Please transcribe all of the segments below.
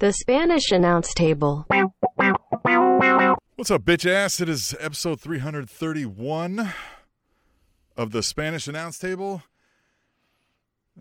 The Spanish announce table. What's up, bitch ass? It is episode 331 of the Spanish announce table.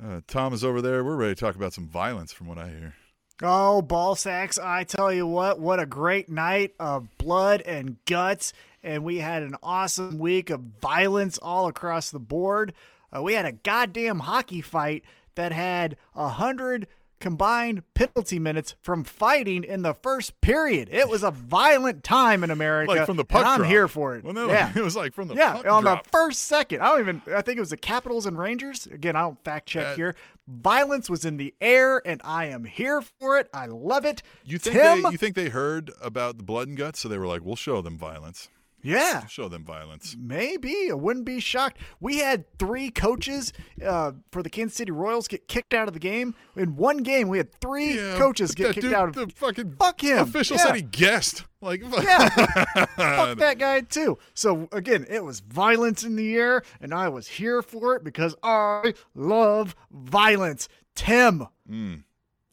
Uh, Tom is over there. We're ready to talk about some violence, from what I hear. Oh, ball sacks. I tell you what, what a great night of blood and guts. And we had an awesome week of violence all across the board. Uh, we had a goddamn hockey fight that had a hundred combined penalty minutes from fighting in the first period. It was a violent time in America. Like from the puck and I'm drop. here for it. Well, no, yeah. it was like from the yeah, on drop. the first second. I don't even. I think it was the Capitals and Rangers. Again, I don't fact check here. Violence was in the air, and I am here for it. I love it. You think Tim? they you think they heard about the blood and guts, so they were like, "We'll show them violence. Yeah, show them violence." maybe. I wouldn't be shocked. We had three coaches uh, for the Kansas City Royals get kicked out of the game in one game. We had three Yeah, coaches get kicked dude, out of. the fucking Fuck him. official Yeah. said he guessed. Like, Yeah. Fuck that guy too. So again, it was violence in the air, and I was here for it because I love violence. Tim, Mm.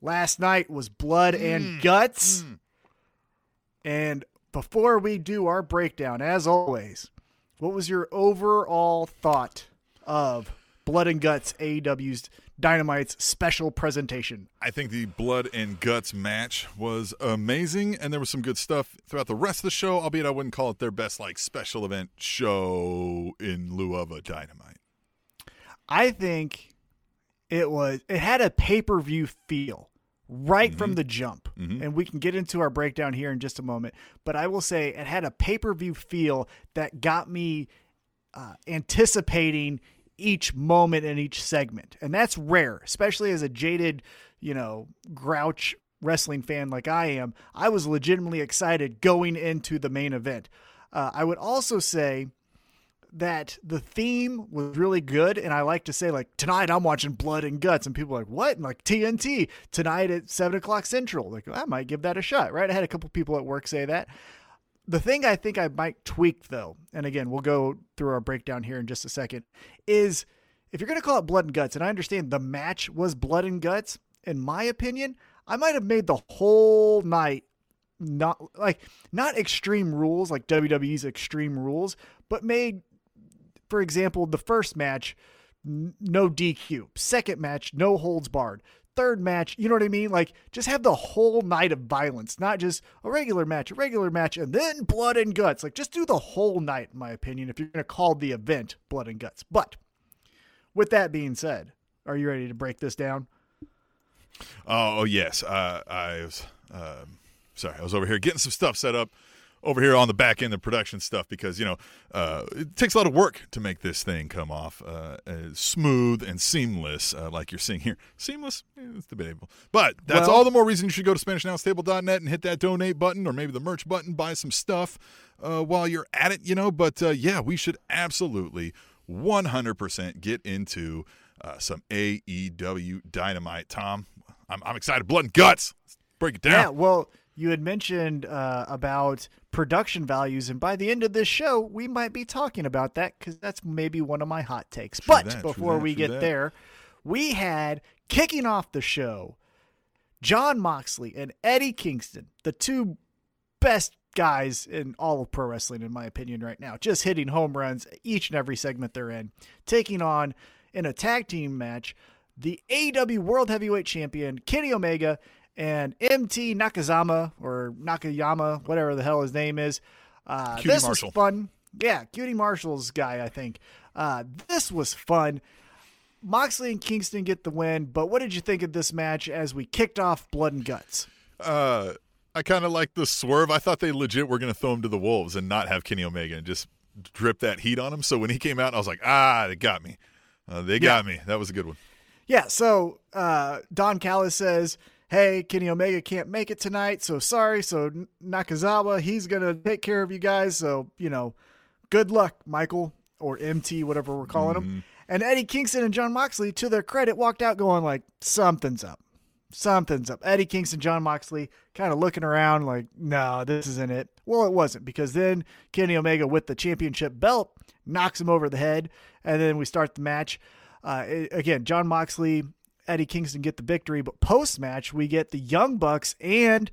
last night was blood and guts. And before we do our breakdown, as always, what was your overall thought of Blood and Guts AEW's Dynamite's special presentation? I think the blood and guts match was amazing, and there was some good stuff throughout the rest of the show. Albeit, I wouldn't call it their best like special event show in lieu of a dynamite. I think it was it had a pay-per-view feel right Mm-hmm. from the jump. And we can get into our breakdown here in just a moment, but I will say it had a pay-per-view feel that got me uh, anticipating each moment in each segment. And that's rare, especially as a jaded, you know, grouch wrestling fan like I am. I was legitimately excited going into the main event. Uh, I would also say that the theme was really good and i like to say like tonight i'm watching blood and guts and people are like what? And like tnt tonight at 7 o'clock central. Like i might give that a shot right? I had a couple people at work say that. The thing i think i might tweak though and again we'll go through our breakdown here in just a second is if you're going to call it blood and guts and i understand the match was blood and guts in my opinion i might have made the whole night not like not extreme rules like WWE's extreme rules, but made for example the first match n- no DQ, second match no holds barred, third match, you know what I mean? Like just have the whole night of violence, not just a regular match, a regular match and then blood and guts. Like just do the whole night in my opinion if you're going to call the event blood and guts. But with that being said, are you ready to break this down? Oh, oh yes. Uh, I was um sorry. I was over here getting some stuff set up over here on the back end of production stuff because you know uh, it takes a lot of work to make this thing come off uh, smooth and seamless, uh, like you're seeing here. Seamless, Eh, it's debatable, but that's Well- all the more reason you should go to SpanishAnnounceTable.net and hit that donate button or maybe the merch button, buy some stuff uh, while you're at it. You know, but uh, yeah, we should absolutely 100% get into uh, some AEW Dynamite. Tom, I'm, I'm excited. Blood and guts. Let's break it down. Yeah, well, you had mentioned uh, about production values, and by the end of this show, we might be talking about that because that's maybe one of my hot takes. but that, before that, we get that. there, we had kicking off the show John Moxley and Eddie Kingston, the two best guys in all of pro wrestling, in my opinion, right now, just hitting home runs each and every segment they're in, taking on in a tag team match the AEW World Heavyweight Champion Kenny Omega and MT Nakazama or Nakayama, whatever the hell his name is. Uh, QT this Marshall. was fun. Yeah, QT Marshall's guy, I think. Uh, this was fun. Moxley and Kingston get the win, but what did you think of this match as we kicked off Blood and Guts? Uh, I kind of like the swerve. I thought they legit were going to throw him to the wolves and not have Kenny Omega and just drip that heat on him. So when he came out, I was like, ah, they got me. Uh, they got me. That was a good one. Yeah, so uh, Don Callis says, "Hey, Kenny Omega can't make it tonight, so sorry. So Nakazawa, he's gonna take care of you guys. So you know, good luck, Michael or MT, whatever we're calling him." And Eddie Kingston and John Moxley, to their credit, walked out going like, "Something's up, something's up." Eddie Kingston, John Moxley, kind of looking around like, "No, this isn't it." Well, it wasn't because then Kenny Omega with the championship belt knocks him over the head, and then we start the match. Uh, again, John Moxley Eddie Kingston get the victory. But post match, we get the Young Bucks and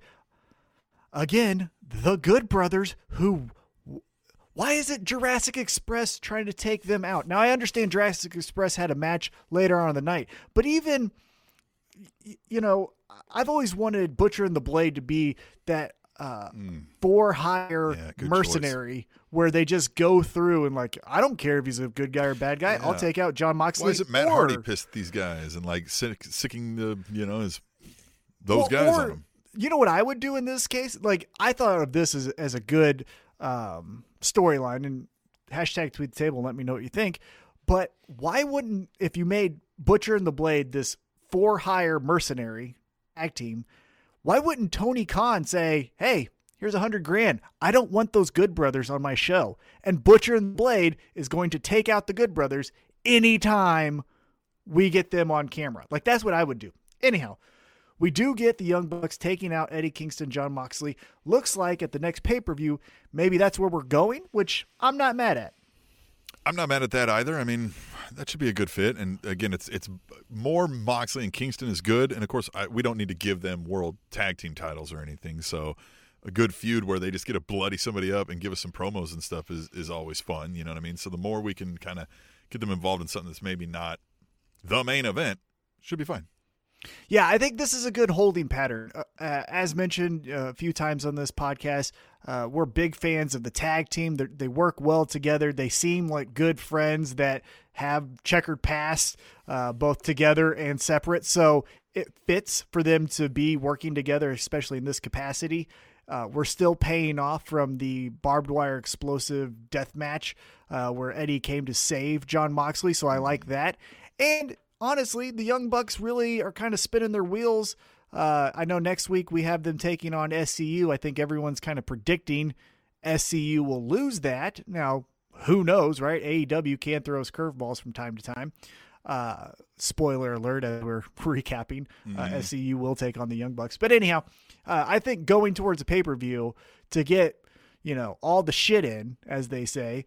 again the Good Brothers who. Why is it Jurassic Express trying to take them out? Now I understand Jurassic Express had a match later on in the night, but even you know, I've always wanted Butcher and the Blade to be that uh, for hire. Yeah, mercenary where they just go through and like, I don't care if he's a good guy or bad guy. I'll take out John Moxley. Why is it Matt or- Hardy pissed these guys and like sick, sicking the you know his those Well, guys or- on him? You know what I would do in this case? Like I thought of this as as a good um, storyline and hashtag tweet the table and let me know what you think. But why wouldn't if you made Butcher and the Blade this for hire mercenary tag team? Why wouldn't Tony Khan say, "Hey, here's a hundred grand. I don't want those Good Brothers on my show." And Butcher and Blade is going to take out the Good Brothers anytime we get them on camera. Like that's what I would do. Anyhow, we do get the Young Bucks taking out Eddie Kingston, John Moxley. Looks like at the next pay per view, maybe that's where we're going, which I'm not mad at. I'm not mad at that either. I mean, that should be a good fit. And again, it's it's more Moxley and Kingston is good. And of course, I, we don't need to give them world tag team titles or anything. So a good feud where they just get to bloody somebody up and give us some promos and stuff is is always fun. You know what I mean? So the more we can kind of get them involved in something that's maybe not the main event, should be fine. Yeah, I think this is a good holding pattern. Uh, uh, as mentioned uh, a few times on this podcast, uh, we're big fans of the tag team. They're, they work well together. They seem like good friends that have checkered past, uh, both together and separate. So it fits for them to be working together, especially in this capacity. Uh, we're still paying off from the barbed wire explosive death match uh, where Eddie came to save John Moxley. So I like that. And honestly, the Young Bucks really are kind of spinning their wheels. Uh, I know next week we have them taking on SCU. I think everyone's kind of predicting SCU will lose that. Now, who knows, right? AEW can throw us curveballs from time to time. Uh, spoiler alert, as we're recapping, uh, SCU will take on the Young Bucks. But anyhow, uh, I think going towards a pay per view to get, you know, all the shit in, as they say,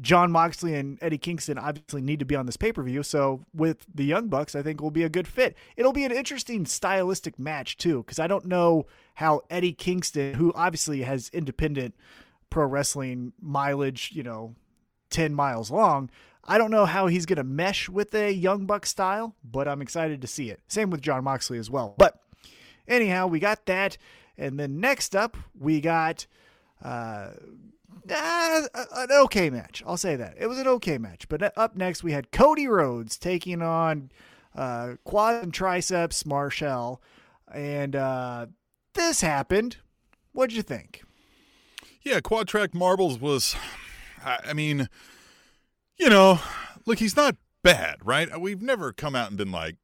John Moxley and Eddie Kingston obviously need to be on this pay per view. So with the Young Bucks, I think will be a good fit. It'll be an interesting stylistic match too, because I don't know how Eddie Kingston, who obviously has independent pro wrestling mileage, you know, ten miles long. I don't know how he's going to mesh with a Young Buck style, but I'm excited to see it. Same with John Moxley as well. But anyhow, we got that. And then next up, we got uh, uh, an okay match. I'll say that. It was an okay match. But up next, we had Cody Rhodes taking on uh, quad and triceps Marshall. And uh, this happened. What'd you think? Yeah, quad track marbles was, I, I mean, you know, look, he's not bad, right? We've never come out and been like,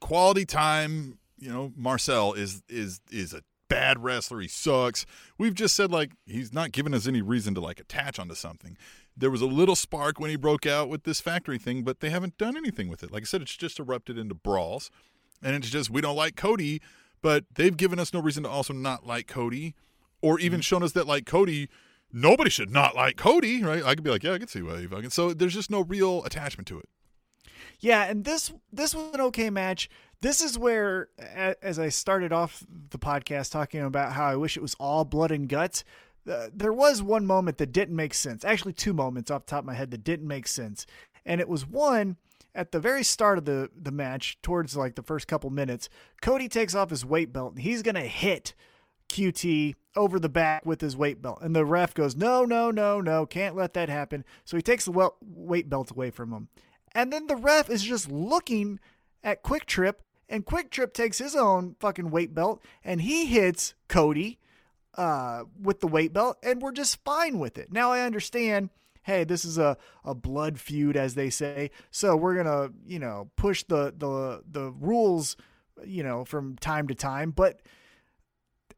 quality time. You know, Marcel is is is a bad wrestler. He sucks. We've just said like he's not giving us any reason to like attach onto something. There was a little spark when he broke out with this factory thing, but they haven't done anything with it. Like I said, it's just erupted into brawls, and it's just we don't like Cody, but they've given us no reason to also not like Cody, or even mm. shown us that like Cody. Nobody should not like Cody, right? I could be like, yeah, I can see why you fucking. So there's just no real attachment to it. Yeah, and this this was an okay match. This is where, as I started off the podcast talking about how I wish it was all blood and guts. Uh, there was one moment that didn't make sense. Actually, two moments off the top of my head that didn't make sense, and it was one at the very start of the the match, towards like the first couple minutes. Cody takes off his weight belt and he's gonna hit QT over the back with his weight belt. And the ref goes, No, no, no, no, can't let that happen. So he takes the weight belt away from him. And then the ref is just looking at Quick Trip, and Quick Trip takes his own fucking weight belt and he hits Cody uh, with the weight belt, and we're just fine with it. Now I understand. Hey, this is a, a blood feud, as they say. So we're gonna, you know, push the the the rules, you know, from time to time. But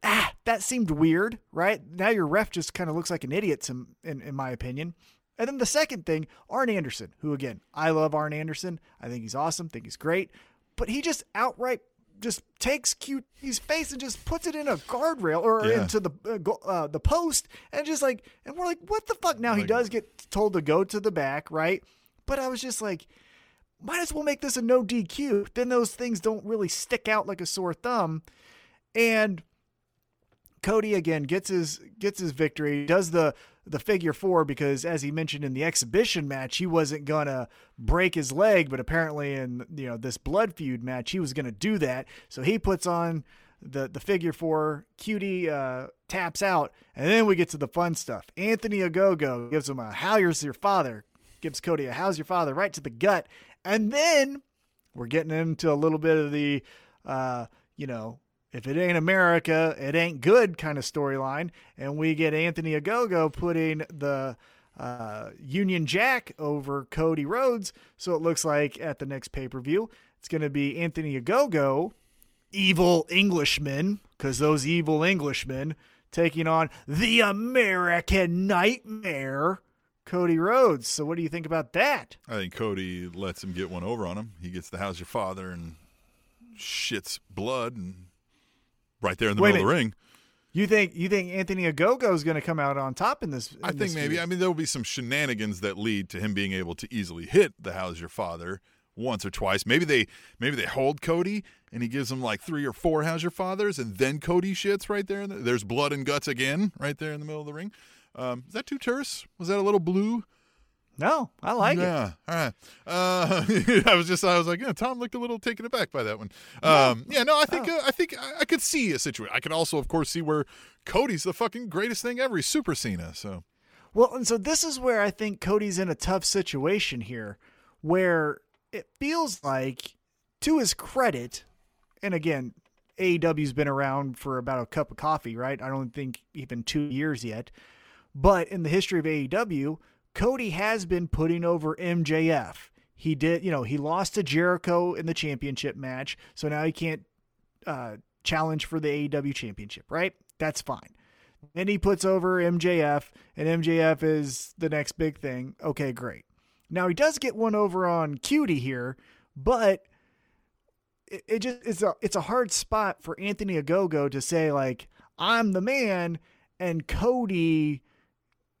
ah, that seemed weird, right? Now your ref just kind of looks like an idiot, to, in, in my opinion. And then the second thing, Arn Anderson, who again, I love Arn Anderson. I think he's awesome, think he's great. But he just outright just takes QT's face and just puts it in a guardrail or Yeah. into the uh, go- uh, the post and just like and we're like what the fuck now he does get told to go to the back right but i was just like might as well make this a no DQ. Then those things don't really stick out like a sore thumb. And Cody again gets his gets his victory, does the the figure four because as he mentioned in the exhibition match, he wasn't gonna break his leg, but apparently in you know this blood feud match, he was gonna do that. So he puts on the the figure four, QT uh, taps out, and then we get to the fun stuff. Anthony Ogogo gives him a "How's your father?" gives Cody a "How's your father?" right to the gut, and then we're getting into a little bit of the, uh, you know, if it ain't America, it ain't good kind of storyline. And we get Anthony Ogogo putting the uh, Union Jack over Cody Rhodes. So it looks like at the next pay per view, it's going to be Anthony Ogogo, evil Englishman, because those evil Englishmen taking on the American Nightmare. Cody Rhodes. So, what do you think about that? I think Cody lets him get one over on him. He gets the "How's your father?" and shits blood and right there in the Wait middle of the ring. You think you think Anthony Ogogo is going to come out on top in this? in I think this maybe. feud? I mean, there will be some shenanigans that lead to him being able to easily hit the "How's your father?" once or twice. Maybe they maybe they hold Cody and he gives him like three or four "How's your father's?" and then Cody shits right there. In the, there's blood and guts again right there in the middle of the ring. Um, is that too terse? Was that a little blue? No, I like it. yeah. All right. Uh, I was just, I was like, yeah, Tom looked a little taken aback by that one. Um, yeah, no, I think, uh, I think I, I could see a situation. I could also, of course, see where Cody's the fucking greatest thing ever. He's Super Cena. So Well, and so this is where I think Cody's in a tough situation here, where it feels like, to his credit, and again, AEW's been around for about a cup of coffee, right? I don't think even two years yet. But in the history of AEW, Cody has been putting over MJF. He did, you know, he lost to Jericho in the championship match, so now he can't uh, challenge for the AEW championship, right? That's fine. Then he puts over MJF, and MJF is the next big thing. Okay, great. Now he does get one over on QT here, but it, it just it's a it's a hard spot for Anthony Ogogo to say like I'm the man, and Cody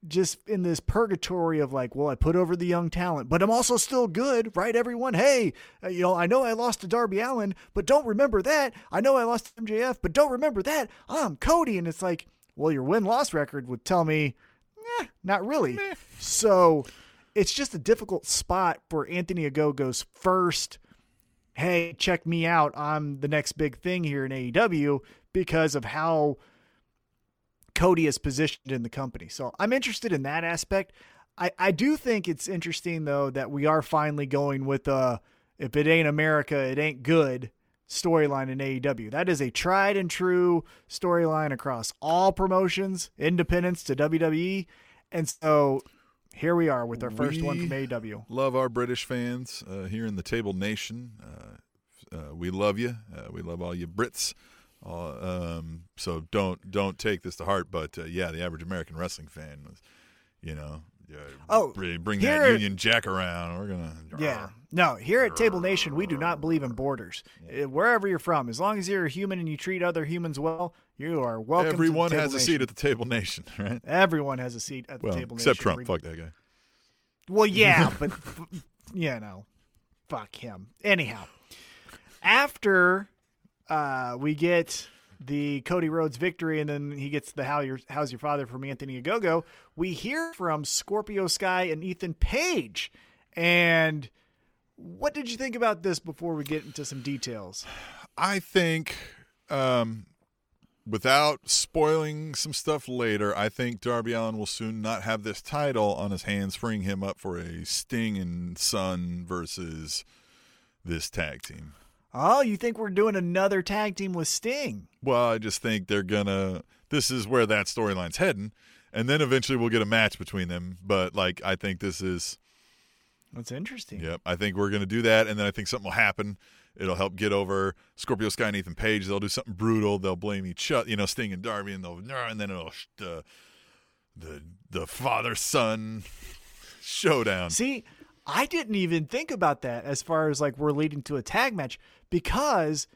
just in this purgatory of like, well, I put over the young talent, but I'm also still good, right? Everyone, hey, uh, you know, I know I lost to Darby Allin, but don't remember that. I know I lost to MJF, but don't remember that. I'm Cody, and it's like, well, your win loss record would tell me, eh, not really. So it's just a difficult spot for Anthony Ogogo's first. Hey, check me out. I'm the next big thing here in AEW because of how Cody is positioned in the company. So I'm interested in that aspect. I, I do think it's interesting though that we are finally going with a if it ain't America, it ain't good storyline in AEW. That is a tried and true storyline across all promotions, independents to WWE. And so here we are with our first one from AEW. love our British fans uh, here in the Table Nation. Uh, uh, we love you. Uh, we love all you Brits. Uh, um, so don't don't take this to heart. But uh, yeah, the average American wrestling fan was, you know, yeah, Oh, bring, bring here- that Union Jack around. We're gonna Yeah. No, here at Table Nation, we do not believe in borders. Uh, Wherever you're from, as long as you're a human and you treat other humans well, you are welcome. Everyone has a seat at the Table Nation, right? Everyone has a seat at the Well, Table except Nation. Trump. Re- Fuck that guy. Well, yeah, but you know, fuck him. Anyhow, after uh, we get the Cody Rhodes victory, and then he gets the "How your How's your father?" from Anthony Ogogo. We hear from Scorpio Sky and Ethan Page, and what did you think about this before we get into some details? I think, um, without spoiling some stuff later, I think Darby Allin will soon not have this title on his hands, freeing him up for a Sting and Son versus this tag team. Oh, you think we're doing another tag team with Sting? Well, I just think they're gonna. This is where that storyline's heading, and then eventually we'll get a match between them. But like, I think this is. That's interesting. Yep, I think we're gonna do that, and then I think something will happen. It'll help get over Scorpio Sky and Ethan Page. They'll do something brutal. They'll blame each other, you know, Sting and Darby, and they'll, and then it'll uh, the the father son showdown. See, I didn't even think about that as far as like we're leading to a tag match because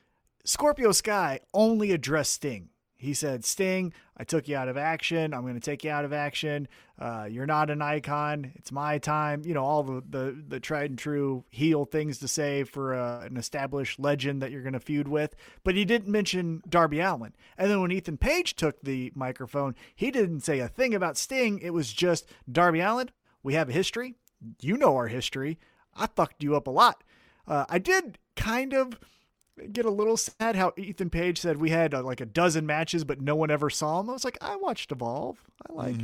Scorpio Sky only addressed Sting. He said, Sting, I took you out of action. I'm going to take you out of action. Uh, you're not an icon. It's my time. You know, all the, the, the tried and true heel things to say for uh, an established legend that you're going to feud with. But he didn't mention Darby Allin. And then when Ethan Page took the microphone, he didn't say a thing about Sting. It was just Darby Allin. We have a history. You know our history. I fucked you up a lot. Uh, I did kind of get a little sad how Ethan Page said we had uh, like a dozen matches, but no one ever saw him. I was like, I watched Evolve. I like,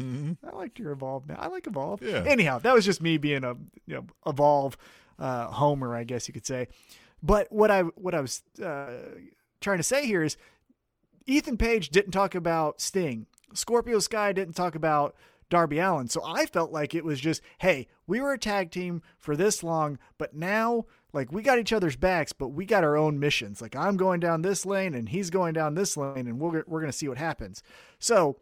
I liked your Evolve. Now I like Evolve. Yeah. Anyhow, that was just me being a you know Evolve uh, homer, I guess you could say. But what I what I was uh, trying to say here is Ethan Page didn't talk about Sting. Scorpio Sky didn't talk about Darby Allin. So I felt like it was just, hey, we were a tag team for this long, but now like we got each other's backs, but we got our own missions. Like I'm going down this lane and he's going down this lane, and we're we're gonna see what happens. So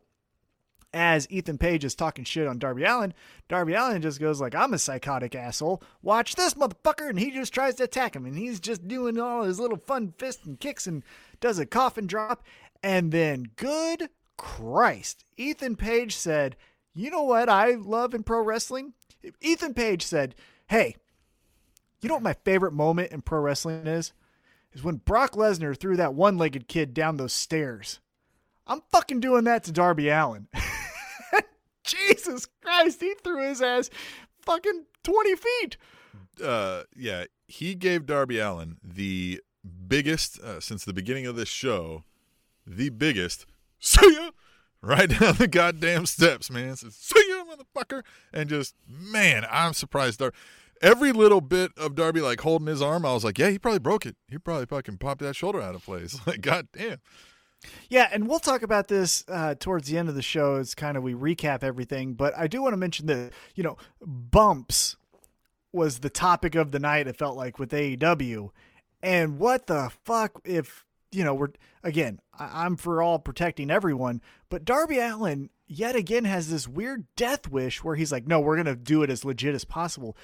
as Ethan Page is talking shit on Darby Allin, Darby Allin just goes like, "I'm a psychotic asshole. Watch this motherfucker," and he just tries to attack him, and he's just doing all his little fun fists and kicks and does a coffin drop, and then good Christ, Ethan Page said, "You know what I love in pro wrestling?" Ethan Page said, "Hey, you know what my favorite moment in pro wrestling is? Is when Brock Lesnar threw that one legged kid down those stairs. I'm fucking doing that to Darby Allin. Jesus Christ, he threw his ass fucking 20 feet. uh, yeah, he gave Darby Allin the biggest uh, since the beginning of this show, the biggest. See ya, right down the goddamn steps, man. Says, See ya, motherfucker, and just man, I'm surprised. Dar- Every little bit of Darby like holding his arm, I was like, yeah, he probably broke it. He probably fucking popped that shoulder out of place. Like, goddamn. Yeah, and we'll talk about this uh, towards the end of the show as kind of we recap everything. But I do want to mention that, you know, bumps was the topic of the night, it felt like, with AEW. And what the fuck if, you know, we're, again, I- I'm for all protecting everyone, but Darby Allin yet again has this weird death wish where he's like, no, we're to do it as legit as possible.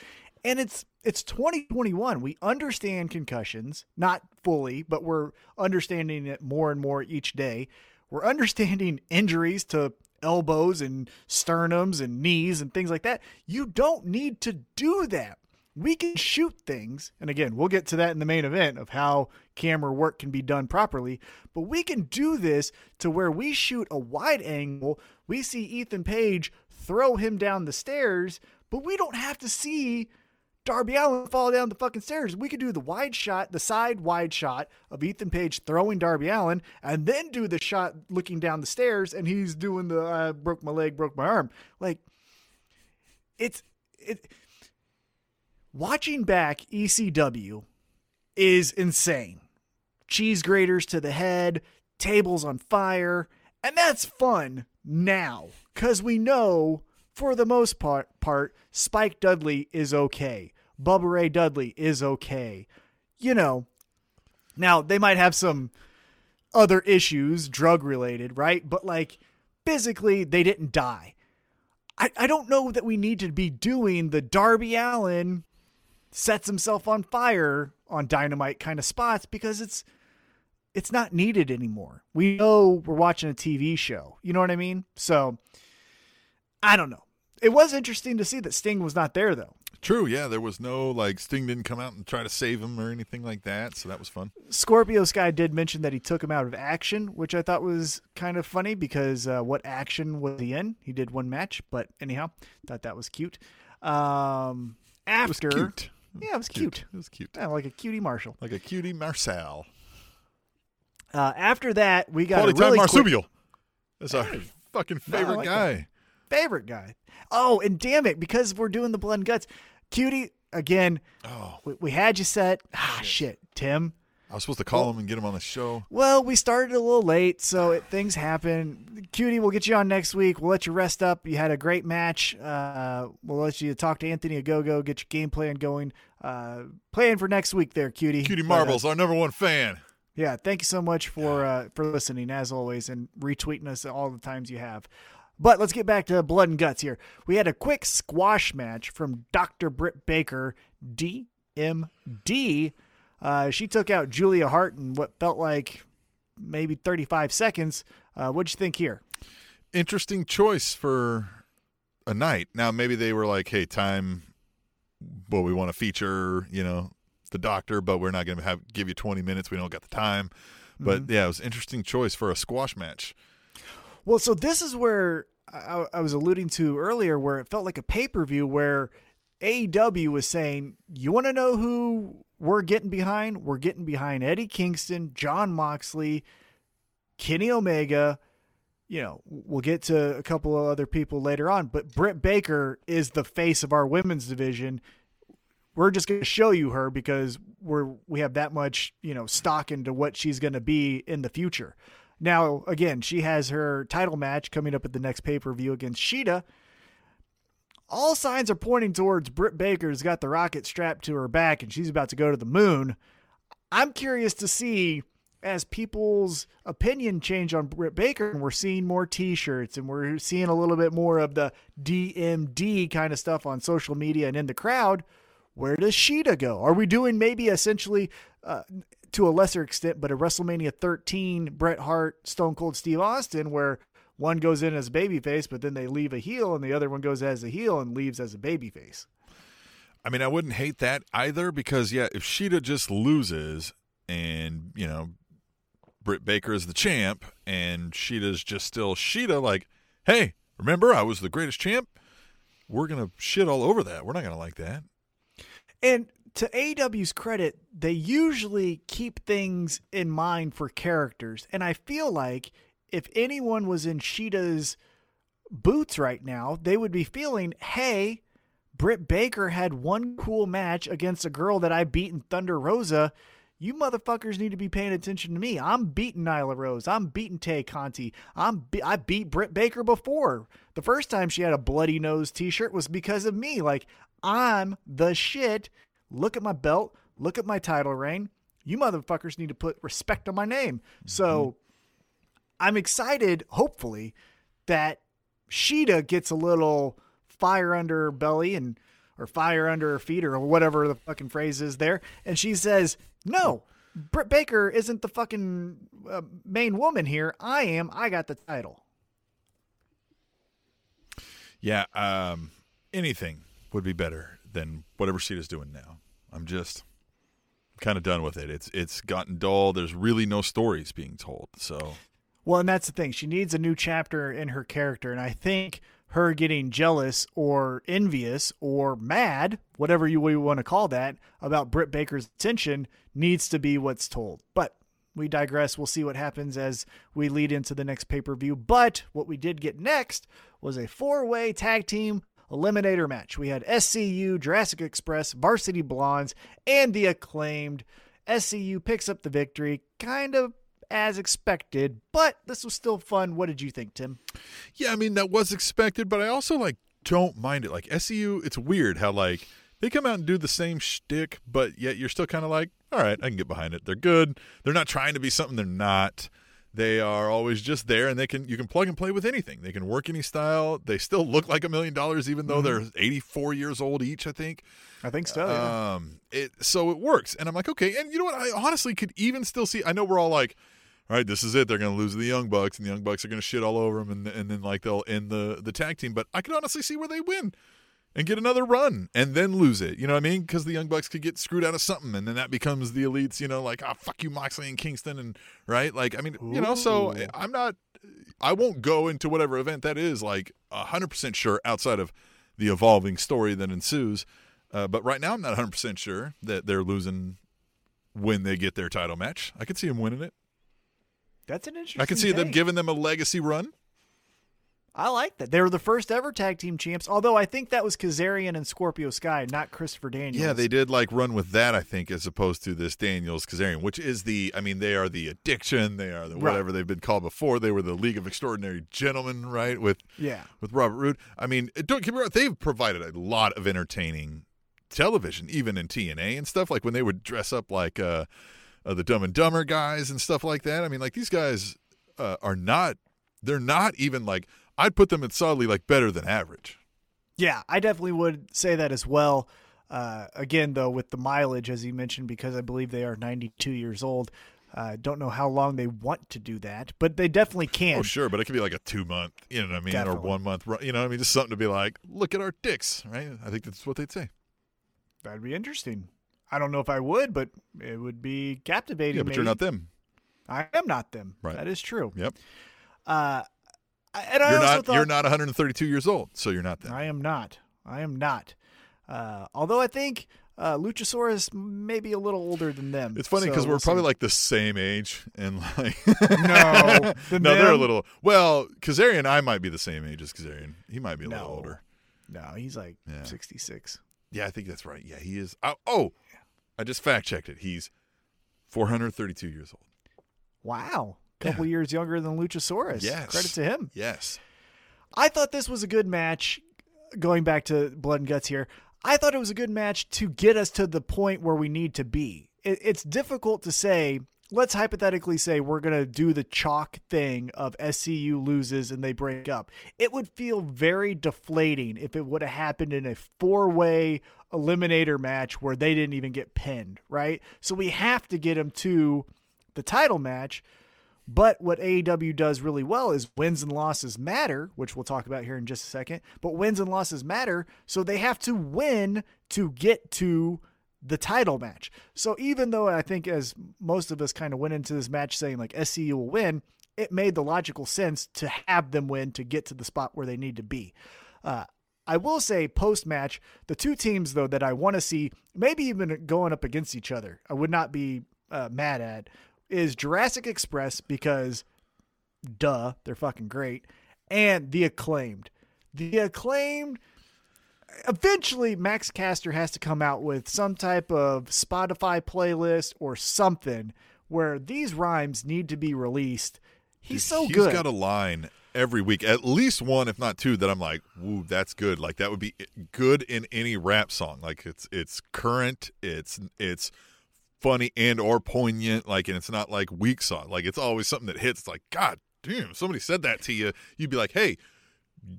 And it's it's 2021. We understand concussions, not fully, but we're understanding it more and more each day. We're understanding injuries to elbows and sternums and knees and things like that. You don't need to do that. We can shoot things, and again, we'll get to that in the main event of how camera work can be done properly. But we can do this to where we shoot a wide angle. We see Ethan Page throw him down the stairs, but we don't have to see Darby Allin fall down the fucking stairs. We could do the wide shot, the side wide shot of Ethan Page throwing Darby Allin, and then do the shot looking down the stairs, and he's doing the uh, broke my leg, broke my arm. Like, it's it. Watching back ECW is insane. Cheese graters to the head, tables on fire, and that's fun now because we know for the most part, part Spike Dudley is okay. Bubba Ray Dudley is okay. You know, now they might have some other issues, drug related, right? But like physically, they didn't die. I, I don't know that we need to be doing the Darby Allin sets himself on fire on dynamite kind of spots because it's it's not needed anymore. We know we're watching a TV show. You know what I mean? So I don't know. It was interesting to see that Sting was not there though. True, yeah. There was no like Sting didn't come out and try to save him or anything like that, so that was fun. Scorpio Sky did mention that he took him out of action, which I thought was kind of funny because uh, what action was he in? He did one match, but anyhow, thought that was cute. Um, It was after, cute. Yeah, it was cute. It was cute. Yeah, like a cutie Marshall. Like a cutie Marcel. Uh, after that, we got Quality a really time quick marsupial. That's our fucking favorite like guy. favorite guy. Oh, and damn it, because we're doing the blood and guts, cutie again. Oh, We, we had you set. Ah, shit, Tim. I was supposed to call him and get him on the show. Well, we started a little late, so it, things happen. Cutie, we'll get you on next week. We'll let you rest up. You had a great match. Uh, we'll let you talk to Anthony Ogogo, get your game plan going. Uh, plan for next week there, Cutie. Cutie But, uh, Marbles, our number one fan. yeah, thank you so much for uh, for listening as always and retweeting us all the times you have. But let's get back to blood and guts here. We had a quick squash match from Dr. Britt Baker, DMD. Uh, she took out Julia Hart in what felt like maybe 35 seconds. Uh, what'd you think here? Interesting choice for a night. Now maybe they were like, "Hey, time. Well, we want to feature, you know, the doctor, but we're not going to have give you 20 minutes. We don't got the time." But Mm-hmm. yeah, it was an interesting choice for a squash match. Well, so this is where I, I was alluding to earlier, where it felt like a pay per view where AEW was saying, "You want to know who we're getting behind? We're getting behind Eddie Kingston, John Moxley, Kenny Omega." You know, we'll get to a couple of other people later on, but Britt Baker is the face of our women's division. We're just going to show you her because we're we have that much, you know, stock into what she's going to be in the future. Now, again, she has her title match coming up at the next pay per view against Shida. All signs are pointing towards Britt Baker's got the rocket strapped to her back and she's about to go to the moon. I'm curious to see as people's opinion change on Britt Baker and we're seeing more t-shirts and we're seeing a little bit more of the DMD kind of stuff on social media and in the crowd, where does Shida go? Are we doing maybe essentially uh, to a lesser extent, but a WrestleMania 13 Bret Hart, Stone Cold Steve Austin, where one goes in as a babyface, but then they leave a heel, and the other one goes as a heel and leaves as a babyface. I mean, I wouldn't hate that either because yeah, if Shida just loses and you know Britt Baker is the champ and Shida's just still Shida, like, hey, remember I was the greatest champ? We're gonna shit all over that. We're not gonna like that. And to AEW's credit, they usually keep things in mind for characters. And I feel like if anyone was in Shida's boots right now, they would be feeling, hey, Britt Baker had one cool match against a girl that I beat in Thunder Rosa. You motherfuckers need to be paying attention to me. I'm beating Nyla Rose. I'm beating Tay Conti. I'm be- I beat Britt Baker before. The first time she had a bloody nose T-shirt was because of me. Like I'm the shit. Look at my belt. Look at my title reign. You motherfuckers need to put respect on my name. So mm-hmm. I'm excited, hopefully, that Shida gets a little fire under her belly and or fire under her feet or whatever the fucking phrase is there, and she says, "No, Britt Baker isn't the fucking uh, main woman here. I am. I got the title." Yeah, um, anything would be better than whatever Shida's doing now. I'm just kind of done with it. It's it's gotten dull. There's really no stories being told. So Well, and that's the thing. She needs a new chapter in her character, and I think her getting jealous or envious or mad, whatever you want to call that, about Britt Baker's attention needs to be what's told. But we digress. We'll see what happens as we lead into the next pay per view. But what we did get next was a four way tag team eliminator match. We had SCU, Jurassic Express, Varsity Blondes, and the acclaimed. SCU picks up the victory, kind of as expected, but this was still fun. What did you think, Tim? yeah, I mean that was expected, but I also like don't mind it. Like SCU, it's weird how like they come out and do the same shtick, but yet you're still kind of like, all right, I can get behind it. They're good. They're not trying to be something they're not. They are always just there, and they can you can plug and play with anything. They can work any style. They still look like a million dollars, even though they're 84 years old each. I think. I think so. yeah. Um, it so it works, and I'm like, okay, and you know what? I honestly could even still see. I know we're all like, all right, this is it. They're going to lose to the Young Bucks, and the Young Bucks are going to shit all over them, and and then like they'll end the the tag team. But I could honestly see where they win and get another run and then lose it. You know what I mean? Because the Young Bucks could get screwed out of something, and then that becomes the elites. You know, like ah, fuck you, Moxley and Kingston, and right? Like I mean, you know, so I'm not. I won't go into whatever event that is like hundred percent sure outside of the evolving story that ensues. Uh, but right now, I'm not 100 percent sure that they're losing when they get their title match. I could see them winning it. That's an interesting. I can see them giving them a legacy run. I like that. They were the first ever tag team champs. Although I think that was Kazarian and Scorpio Sky, not Christopher Daniels. Yeah, they did like run with that, I think, as opposed to this Daniels Kazarian, which is the, I mean, they are the addiction. They are the Right. whatever they've been called before. They were the League of Extraordinary Gentlemen, right? With Yeah. with Robert Roode. I mean, don't get me wrong, they've provided a lot of entertaining television, even in TNA and stuff. Like when they would dress up like uh, uh, the Dumb and Dumber guys and stuff like that. I mean, like these guys uh, are not, they're not even like, I'd put them at solidly like better than average. Yeah, I definitely would say that as well. Uh, again, though, with the mileage, as you mentioned, because I believe they are 92 years old. Uh, don't know how long they want to do that, but they definitely can. Oh, sure, but it could be like a two month, you know what I mean, Definitely. or one month, you know what I mean, just something to be like, look at our dicks, right? I think that's what they'd say. That'd be interesting. I don't know if I would, but it would be captivating. Yeah, but you're not them. I am not them. Right. That is true. Yep. Uh, and I You're also not. thought You're not 132 years old, so you're not them. I am not. I am not. Uh, although I think uh, Luchasaurus may be a little older than them. It's funny so because we're we'll probably see. like the same age, and like No, than no, they're a little. Well, Kazarian and I might be the same age as Kazarian. He might be a little older. no, he's like Yeah. 66. Yeah, I think that's right. Yeah, he is. Oh, oh I just fact checked it. He's 432 years old. Wow, A couple Yeah. years younger than Luchasaurus. Yes. credit to him. Yes. I thought this was a good match. Going back to Blood and Guts here, I thought it was a good match to get us to the point where we need to be. It, it's difficult to say. Let's hypothetically say we're going to do the chalk thing of SCU loses and they break up. It would feel very deflating if it would have happened in a four way eliminator match where they didn't even get pinned, right? So we have to get them to the title match. But what AEW does really well is wins and losses matter, which we'll talk about here in just a second. But wins and losses matter, so they have to win to get to the title match. So even though I think as most of us kind of went into this match saying like SCU will win, it made the logical sense to have them win to get to the spot where they need to be. Uh, I will say post match, the two teams though that I want to see, maybe even going up against each other, I would not be uh, mad at, is Jurassic Express because, duh, they're fucking great, and the acclaimed. The acclaimed. Eventually, Max Caster has to come out with some type of Spotify playlist or something where these rhymes need to be released. He's so He's good. He's got a line every week, at least one, if not two, that I'm like, "Woo, that's good." Like that would be good in any rap song. Like it's it's current, it's it's funny and or poignant. Like, and it's not like weak song. Like it's always something that hits. It's like, God damn, if somebody said that to you, you'd be like, Hey,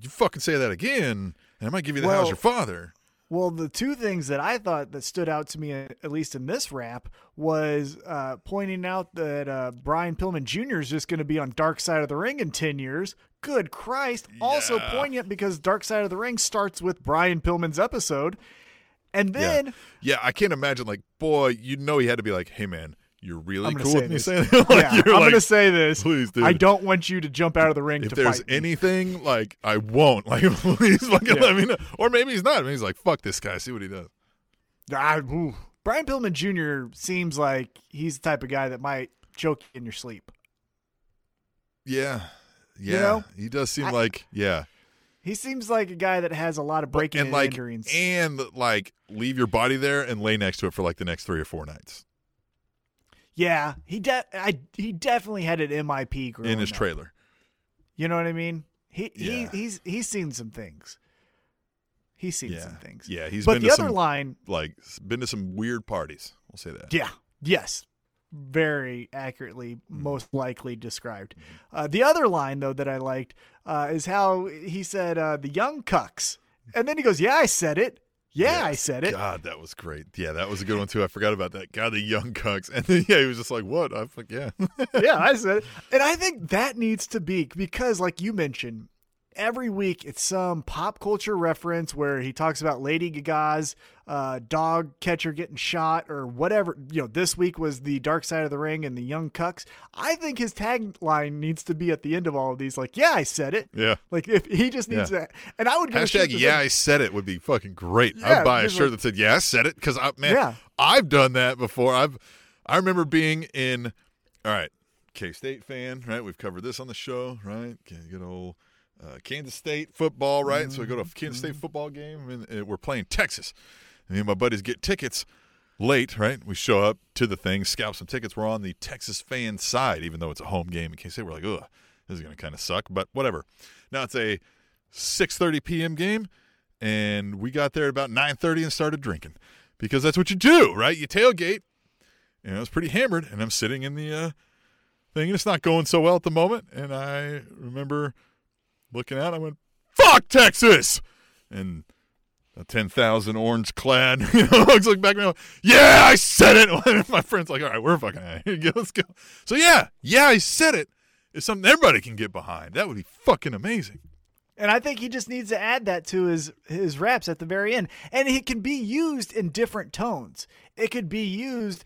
you fucking say that again, and I might give you the Well- how's your father. Well, the two things that I thought that stood out to me, at least in this rap, was uh, pointing out that uh, Brian Pillman Jr. is just going to be on Dark Side of the Ring in 10 years. Good Christ. Also poignant because Dark Side of the Ring starts with Brian Pillman's episode. And then, yeah. yeah, I can't imagine. Like, boy, you know, he had to be like, "Hey, man, you're really I'm gonna cool with me saying that." like, yeah, I'm like, going to say this. please, dude. I don't want you to jump out of the ring if to there's fight me. anything like I won't like please fucking Yeah. let me know or maybe he's not maybe he's like fuck this guy see what he does ooh. Brian Pillman Jr. seems like he's the type of guy that might choke you in your sleep. yeah yeah know, he does seem I- like yeah He seems like a guy that has a lot of breaking and and like enterings. and like leave your body there and lay next to it for like the next three or four nights Yeah, he de- I he definitely had an MIP in his up. trailer You know what I mean? He Yeah. he he's he's seen some things. He's seen yeah some things. yeah he's but been the to other some line, like been to some weird parties we'll say that yeah, yes, very accurately, Mm-hmm. most likely described. Uh, the other line though that I liked uh, is how he said uh, the young cucks, and then he goes, "Yeah, I said it. Yeah, I said it." God, that was great. Yeah, that was a good one too. I forgot about that. God, the young cucks. And then yeah, he was just like, "What?" I'm fuck yeah. yeah, I said it. And I think that needs to be because, like you mentioned, every week it's some pop culture reference where he talks about Lady Gaga's uh, dog catcher getting shot or whatever. You know, this week was the Dark Side of the Ring and the Young Cucks. I think his tagline needs to be at the end of all of these, like, "Yeah, I said it." yeah. Like if he just needs Yeah. that, and I would get a shirt Hashtag yeah, said- I said it would be fucking great. Yeah, I'd buy a shirt like- that said yeah, I said it because I man, Yeah. I've done that before. I've I remember being in. All right, K State fan, right? We've covered this on the show, right? Good old uh, Kansas State football, right? So we go to a Kansas Mm-hmm. State football game, and, and we're playing Texas. And me and my buddies get tickets late, right? We show up to the thing, scalp some tickets. We're on the Texas fan side, even though it's a home game in Kansas State. We're like, ugh, this is going to kind of suck, but whatever. Now it's a 6:30 p.m. game, and we got there at about 9:30 and started drinking because that's what you do, right? You tailgate. And I was pretty hammered, and I'm sitting in the uh, thing, and it's not going so well at the moment. And I remember looking out, I went, "Fuck Texas!" and a ten thousand orange clad. You know, looks like back now. Yeah, I said it. My friend's like, all right, we're fucking out of here. Let's go. So yeah, yeah, I said it. It's something everybody can get behind. That would be fucking amazing. And I think he just needs to add that to his his raps at the very end. And it can be used in different tones. It could be used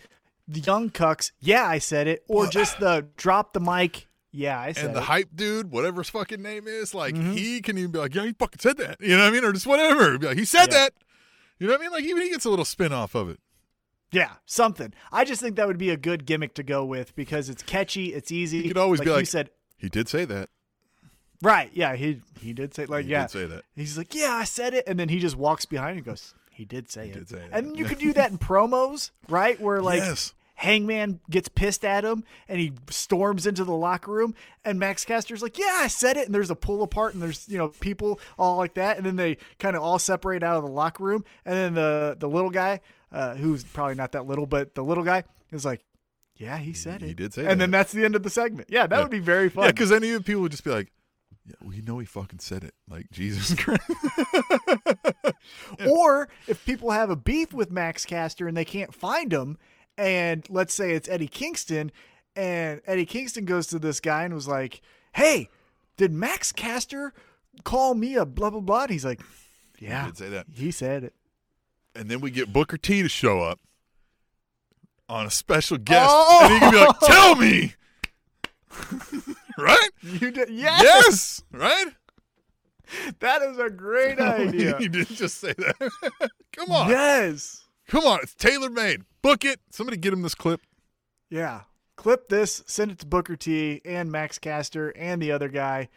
the young cucks, yeah, I said it, or just the drop the mic, yeah, I said And the it. hype dude, whatever his fucking name is, like Mm-hmm. he can even be like, yeah, he fucking said that. You know what I mean? Or just whatever. Be like, he said Yeah. that. You know what I mean? Like even he gets a little spin off of it. yeah, something. I just think that would be a good gimmick to go with because it's catchy, it's easy. He could always be you like- said, He did say that. right? Yeah, he he did say like He yeah. did say that. He's like, yeah, I said it, and then he just walks behind and goes, he did say it. did say and you could do that in promos, right? Where like Yes. Hangman gets pissed at him and he storms into the locker room and Max Caster's like, "Yeah, I said it." And there's a pull apart and there's, you know, people all like that and then they kind of all separate out of the locker room and then the the little guy uh, who's probably not that little, but the little guy is like, "Yeah, he said it." He did say And that. then that's the end of the segment. Yeah, that Yeah. would be very fun. Yeah, because any of the people would just be like, yeah, well, you know he fucking said it. Like Jesus Christ. Or if people have a beef with Max Caster and they can't find him, and let's say it's Eddie Kingston, and Eddie Kingston goes to this guy and was like, "Hey, did Max Caster call me a blah blah blah?" And he's like, "Yeah, did say that. He said it." and then we get Booker T to show up on a special guest, Oh! and he can be like, oh! "Tell me." right? You did, yes, Yes. Right? that is a great idea. you didn't just say that. Come on. yes, Come on. It's tailor made. Book it. Somebody get him this clip. yeah. Clip this, send it to Booker T and Max Caster and the other guy.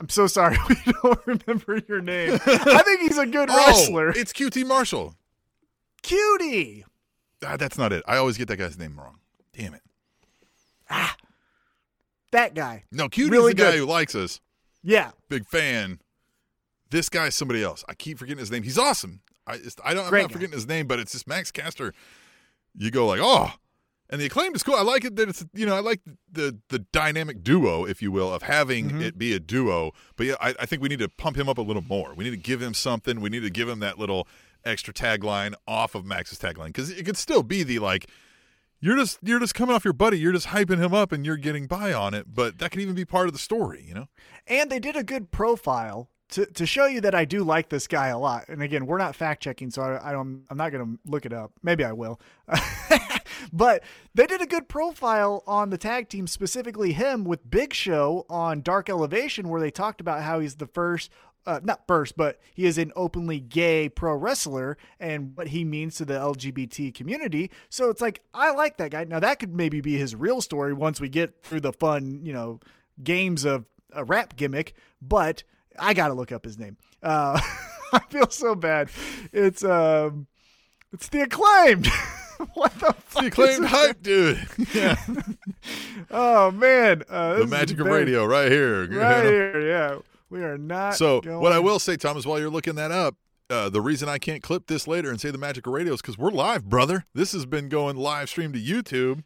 I'm so sorry we don't remember your name. I think he's a good wrestler. Oh, it's QT Marshall. Cutie. Ah, that's not it. I always get that guy's name wrong. Damn it. Ah. That guy. No, QT's Really the guy good. who likes us. Yeah. Big fan. This guy's somebody else. I keep forgetting his name. He's awesome. I just, I don't. I'm not guy. forgetting his name, but it's just Max Caster. You go like, oh, and the acclaim is cool. I like it that it's you know I like the the dynamic duo, if you will, of having Mm-hmm. it be a duo. But yeah, I, I think we need to pump him up a little more. We need to give him something. We need to give him that little extra tagline off of Max's tagline because it could still be the like. You're just you're just coming off your buddy. You're just hyping him up, and you're getting by on it. But that could even be part of the story, you know. And they did a good profile to, to show you that I do like this guy a lot. And again, we're not fact checking, so I, I don't, I'm not going to look it up. Maybe I will. but they did a good profile on the tag team, specifically him with Big Show on Dark Elevation, where they talked about how he's the first. Uh, not first, but he is an openly gay pro wrestler and what he means to the LGBT community. So it's like, I like that guy. Now, that could maybe be his real story once we get through the fun, you know, games of a rap gimmick, but I got to look up his name. Uh, I feel so bad. It's um, it's the acclaimed. what the fuck? The acclaimed hype dude. Yeah. Oh man, uh, the magic of radio right here. Right here, yeah. We are not. So going- what I will say, Thomas, while you're looking that up, uh, the reason I can't clip this later and say the magic of radio is because we're live, brother. This has been going live stream to YouTube.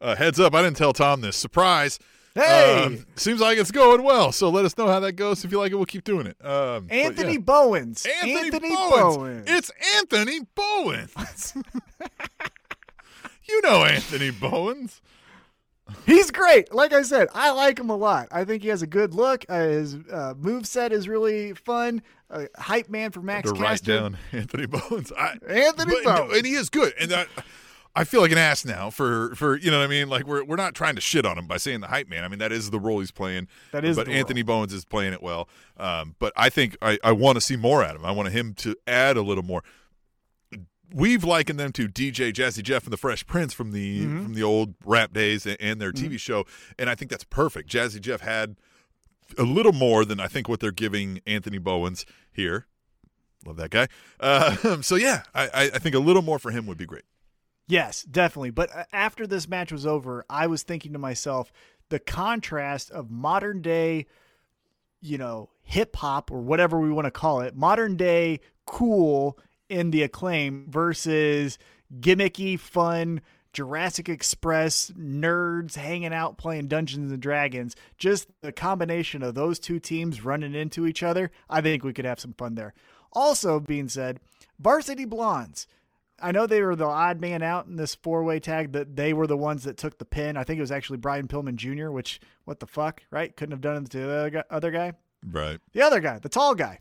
Uh, heads up, I didn't tell Tom this. Surprise. Hey! Um, seems like it's going well. So let us know how that goes. If you like it, we'll keep doing it. Um, Anthony yeah. Bowens. Anthony, Bowens. Bowens. It's Anthony Bowens. you know Anthony Bowens. He's great. Like I said, I like him a lot. I think he has a good look. Uh, his uh, move set is really fun. Uh, hype man for Max to write down Anthony Bowens. I, Anthony but- Bowens. and he is good. And I, I feel like an ass now for for you know what I mean. Like we're we're not trying to shit on him by saying the hype man. I mean that is the role he's playing. That is But the role. Anthony Bowens is playing it well. Um, but I think I I want to see more out of him. I want him to add a little more. We've likened them to DJ Jazzy Jeff and the Fresh Prince from the Mm-hmm. from the old rap days and, and their TV show, and I think that's perfect. Jazzy Jeff had a little more than I think what they're giving Anthony Bowens here. Love that guy. Uh, so yeah, I I think a little more for him would be great. Yes, definitely. But uh, after this match was over, I was thinking to myself the contrast of modern day, you know, hip hop or whatever we want to call it, modern day cool in the acclaim versus gimmicky, fun, Jurassic Express nerds hanging out playing Dungeons and Dragons. Just the combination of those two teams running into each other, I think we could have some fun there. Also, being said, Varsity Blondes. I know they were the odd man out in this four way tag. That they were the ones that took the pin. I think it was actually Brian Pillman Jr. Which what the fuck, right? Couldn't have done it to the other guy. Right. the other guy, the tall guy.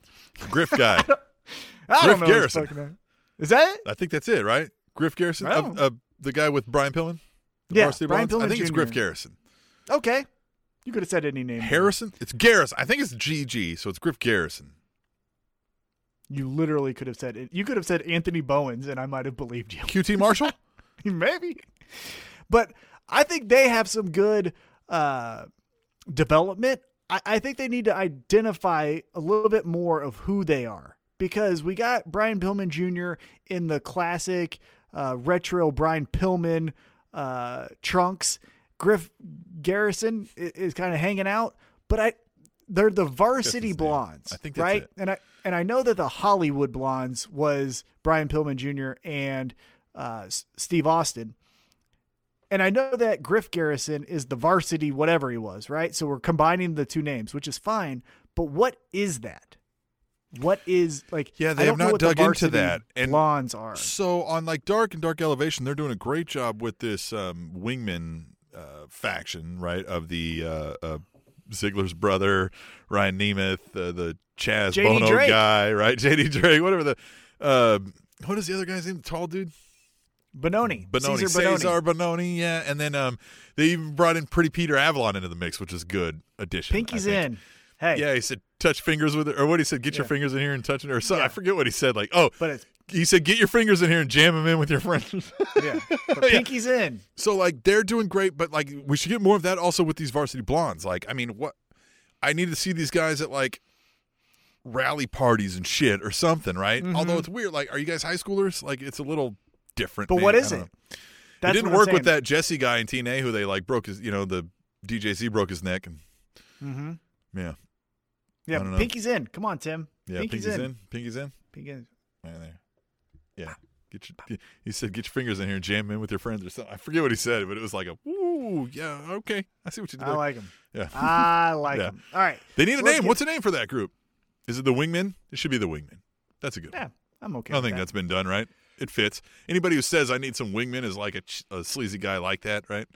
Griff guy. I Griff don't know Garrison. Is that it? I think that's it, right? Griff Garrison, uh, uh, the guy with Brian Pillman. Yeah, Brian Blondes? I Pillman think it's Griff Garrison. Okay, you could have said any name. Harrison? It's Garrison. I think it's GG, so it's Griff Garrison. You literally could have said it. You could have said Anthony Bowens, and I might have believed you. QT Marshall? Maybe. But I think they have some good uh, development. I, I think they need to identify a little bit more of who they are because we got Brian Pillman Jr. in the classic uh, retro Brian Pillman uh, trunks. Griff Garrison is, is kind of hanging out, but I they're the varsity blondes, I think that's right? it. And I and I know that the Hollywood blondes was Brian Pillman Jr. and uh, Steve Austin. And I know that Griff Garrison is the varsity whatever he was, right? So we're combining the two names, which is fine. But what is that? What is like? Yeah, they have not dug into that. And- blondes are. So on like Dark and Dark Elevation, they're doing a great job with this um, wingman uh, faction, right? Of the uh, Ziggler's brother, Ryan Nemeth, uh, the Chaz JD Bono Drake. guy, right? JD Drake, whatever the. Uh, what is the other guy's name? The tall dude, Benoni, Benoni, Cezar Bononi. Cezar Bononi, yeah. And then um, they even brought in Pretty Peter Avalon into the mix, which is good addition. Pinky's in. Hey, Yeah, he said touch fingers with it, or what he said, get your fingers in here and touch it, or something. Yeah. I forget what he said. Like, oh, but it's he said, get your fingers in here and jam them in with your friends. yeah, but Pinky's in. So like they're doing great, but like we should get more of that also with these varsity blondes. Like I mean, what I need to see these guys at like rally parties and shit or something, right? Mm-hmm. Although it's weird. Like, are you guys high schoolers? Like, it's a little different. But maybe. what I it? That's it didn't work with that Jesse guy in TNA who they like broke his, you know, the DJZ broke his neck and Mm-hmm. yeah, Yeah. Pinky's in. Come on, Tim. yeah. Pinky's, Pinky's, in. in. Pinky's in. Pinky's Right there. Yeah. Get your, he said, "Get your fingers in here and jam in with your friends," or something. I forget what he said, but it was like a, "Ooh, yeah, okay, I see what you did." I like him. yeah, I like Yeah. him. All right. They need So a name. get- What's a name for that group? Is it the Wingmen? It should be the Wingmen. That's a good. Yeah, one. I'm okay. I think that. that's been done right. It fits. Anybody who says I need some wingmen is like a, a sleazy guy like that, right?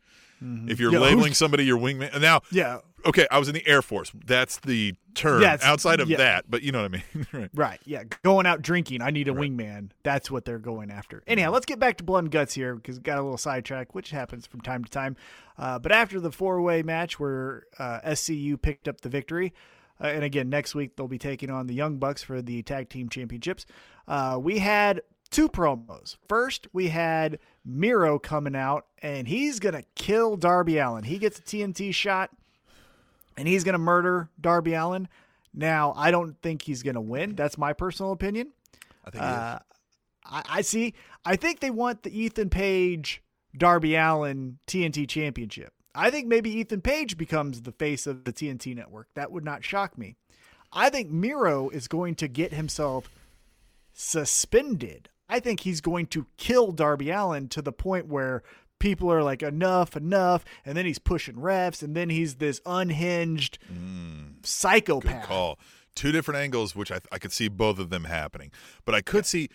If you're Mm-hmm. Yeah, labeling somebody your wingman, now, Yeah, okay, I was in the Air Force. That's the term it's- outside of yeah. that, but you know what I mean, right? right. Yeah, going out drinking. I need a Right. wingman. That's what they're going after. Anyhow, let's get back to blood and guts here because got a little sidetrack, which happens from time to time. Uh, but after the four way match where uh, SCU picked up the victory. Uh, and again, next week they'll be taking on the Young Bucks for the tag team championships. Uh, we had two promos. First, we had Miro coming out, and he's gonna kill Darby Allin. He gets a TNT shot, and he's gonna murder Darby Allin. Now, I don't think he's gonna win. That's my personal opinion. I think. Uh, I, I see. I think they want the Ethan Page Darby Allin TNT Championship. I think maybe Ethan Page becomes the face of the TNT network. That would not shock me. I think Miro is going to get himself suspended. I think he's going to kill Darby Allin to the point where people are like, enough, enough. And then he's pushing refs, and then he's this unhinged mm. Good psychopath. call. Two different angles, which I, I could see both of them happening. But I could see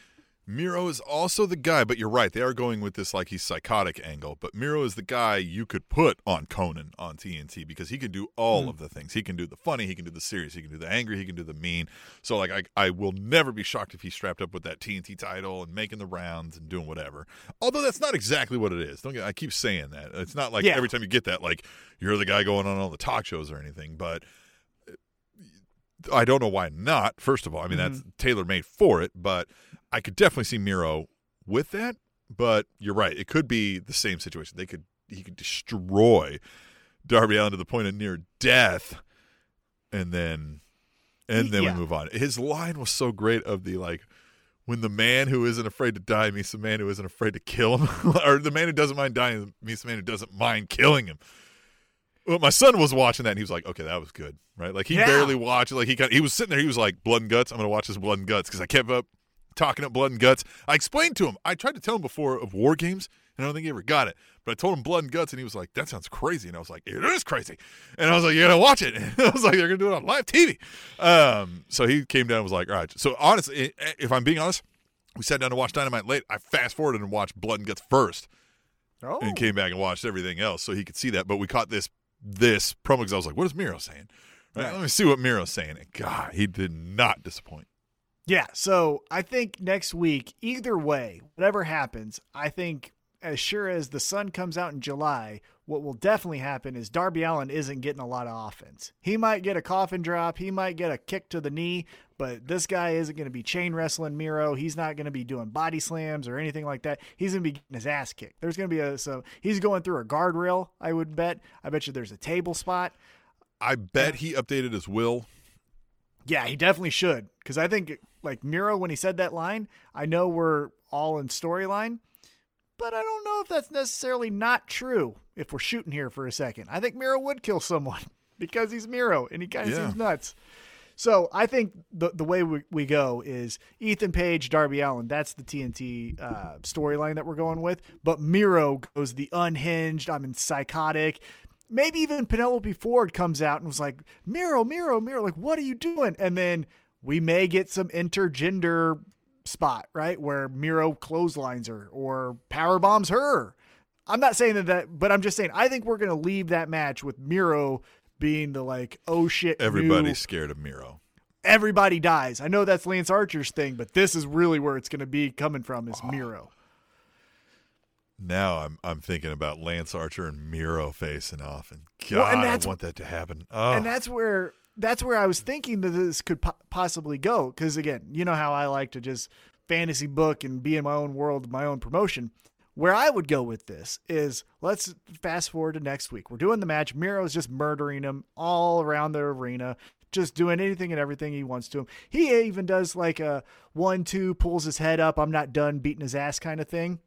Miro is also the guy, but you're right. They are going with this like he's psychotic angle. But Miro is the guy you could put on Conan on TNT because he can do all hmm. of the things. He can do the funny, he can do the serious, he can do the angry, he can do the mean. So like I, I will never be shocked if he's strapped up with that TNT title and making the rounds and doing whatever. Although that's not exactly what it is. Don't get, I keep saying that. It's not like Yeah. every time you get that like you're the guy going on all the talk shows or anything, but uh, I don't know why not. First of all, I mean mm-hmm. that's tailor made for it, but I could definitely see Miro with that. But you're right; it could be the same situation. They could he could destroy Darby Allin to the point of near death, and then and then Yeah. we move on. His line was so great of the like. When the man who isn't afraid to die meets the man who isn't afraid to kill him, or the man who doesn't mind dying meets the man who doesn't mind killing him. Well, my son was watching that and he was like, "Okay, that was good." Right? Like he Yeah. barely watched. Like he got, he was sitting there. He was like, "Blood and guts." I'm going to watch this blood and guts because I kept up talking up blood and guts. I explained to him. I tried to tell him before of war games. And I don't think he ever got it. But I told him blood and guts, and he was like, "That sounds crazy." And I was like, "It is crazy." And I was like, "You gotta watch it." And I was like, "They're gonna do it on live TV." Um, so he came down and was like, "All right." So honestly, if I'm being honest, we sat down to watch Dynamite late. I fast forwarded and watched Blood and Guts first, Oh, and came back and watched everything else so he could see that. But we caught this this promo because I was like, "What is Miro saying?" Right? Right. Let me see what Miro's saying. And God, he did not disappoint. Yeah, so I think next week, either way, whatever happens, I think as sure as the sun comes out in July, what will definitely happen is Darby Allin isn't getting a lot of offense. He might get a coffin drop, he might get a kick to the knee, but this guy isn't going to be chain wrestling Miro. He's not going to be doing body slams or anything like that. He's going to be getting his ass kicked. There's going to be a so he's going through a guardrail. I would bet. I bet you there's a table spot. I bet he updated his will. Yeah, he definitely should. Because I think, like Miro, when he said that line, I know we're all in storyline, but I don't know if that's necessarily not true. If we're shooting here for a second, I think Miro would kill someone because he's Miro and he kind of Yeah. seems nuts. So I think the the way we, we go is Ethan Page, Darby Allin. That's the TNT uh, storyline that we're going with. But Miro goes the unhinged. I'm in psychotic. Maybe even Penelope Ford comes out and was like, Miro, Miro, Miro, like, what are you doing? And then we may get some intergender spot, right? Where Miro clotheslines her or power bombs her. I'm not saying that, that but I'm just saying I think we're gonna leave that match with Miro being the like, oh shit, new- Everybody's scared of Miro. everybody dies. I know that's Lance Archer's thing, but this is really where it's gonna be coming from is ah. Miro. Now I'm I'm thinking about Lance Archer and Miro facing off, and God, Well, and I want that to happen. Oh, and that's where that's where I was thinking that this could po- possibly go. Because again, you know how I like to just fantasy book and be in my own world, my own promotion. Where I would go with this is let's fast forward to next week. We're doing the match. Miro's just murdering him all around the arena, just doing anything and everything he wants to him. He even does like a one, two, pulls his head up, I'm not done beating his ass kind of thing.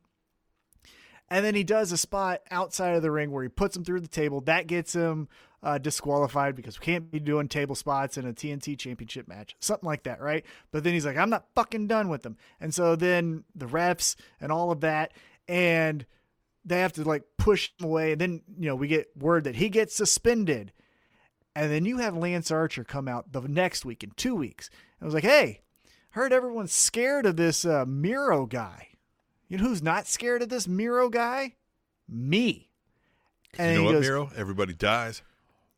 And then he does a spot outside of the ring where he puts him through the table. That gets him uh, disqualified because we can't be doing table spots in a TNT championship match. Something like that, right? But then he's like, I'm not fucking done with them. And so then the refs and all of that, and they have to like push him away. And then, you know, we get word that he gets suspended. And then you have Lance Archer come out the next week in two weeks. And I was like, hey, heard everyone's scared of this uh, Miro guy. You know who's not scared of this Miro guy? Me. And you know what, goes, Miro? Everybody dies.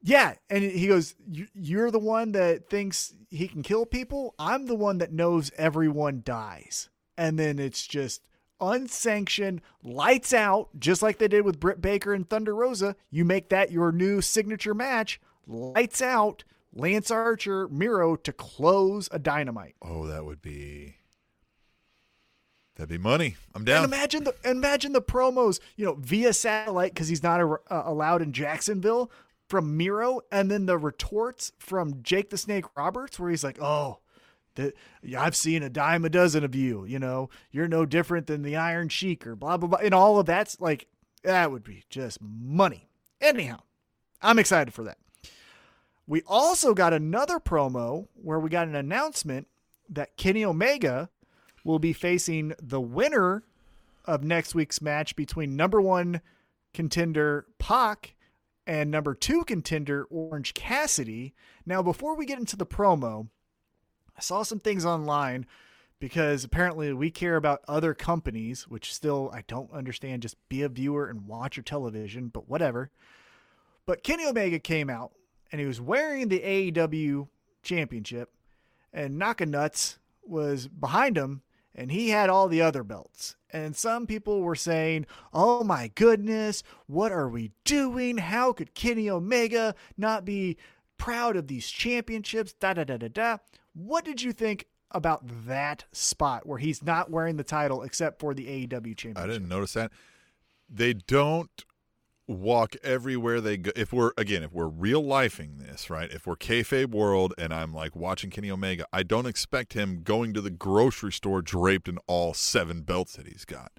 Yeah, and he goes, "You- "You're the one that thinks he can kill people. I'm the one that knows everyone dies." And then it's just unsanctioned, lights out, just like they did with Britt Baker and Thunder Rosa. You make that your new signature match. Lights out, Lance Archer, Miro to close a dynamite. Oh, that would be that'd be money. I'm And down. imagine the imagine the promos, you know, via satellite because he's not a, uh, allowed in Jacksonville from Miro, and then the retorts from Jake the Snake Roberts, where he's like, "Oh, yeah, I've seen a dime a dozen of you. You know, you're no different than the Iron Sheik or blah blah blah." And all of that's like that would be just money. Anyhow, I'm excited for that. We also got another promo where we got an announcement that Kenny Omega will be facing the winner of next week's match between number one contender Pac and number two contender Orange Cassidy. Now, before we get into the promo, I saw some things online because apparently we care about other companies, which still I don't understand. Just be a viewer and watch your television, but whatever. But Kenny Omega came out and he was wearing the AEW championship, and Nuts was behind him, and he had all the other belts. And some people were saying, Oh my goodness, what are we doing? How could Kenny Omega not be proud of these championships? Da da da da da. What did you think about that spot where he's not wearing the title except for the AEW championship? I didn't notice that. They don't walk everywhere they go. If we're again, if we're real lifing this, right? If we're kayfabe world, and I'm like watching Kenny Omega, I don't expect him going to the grocery store draped in all seven belts that he's got.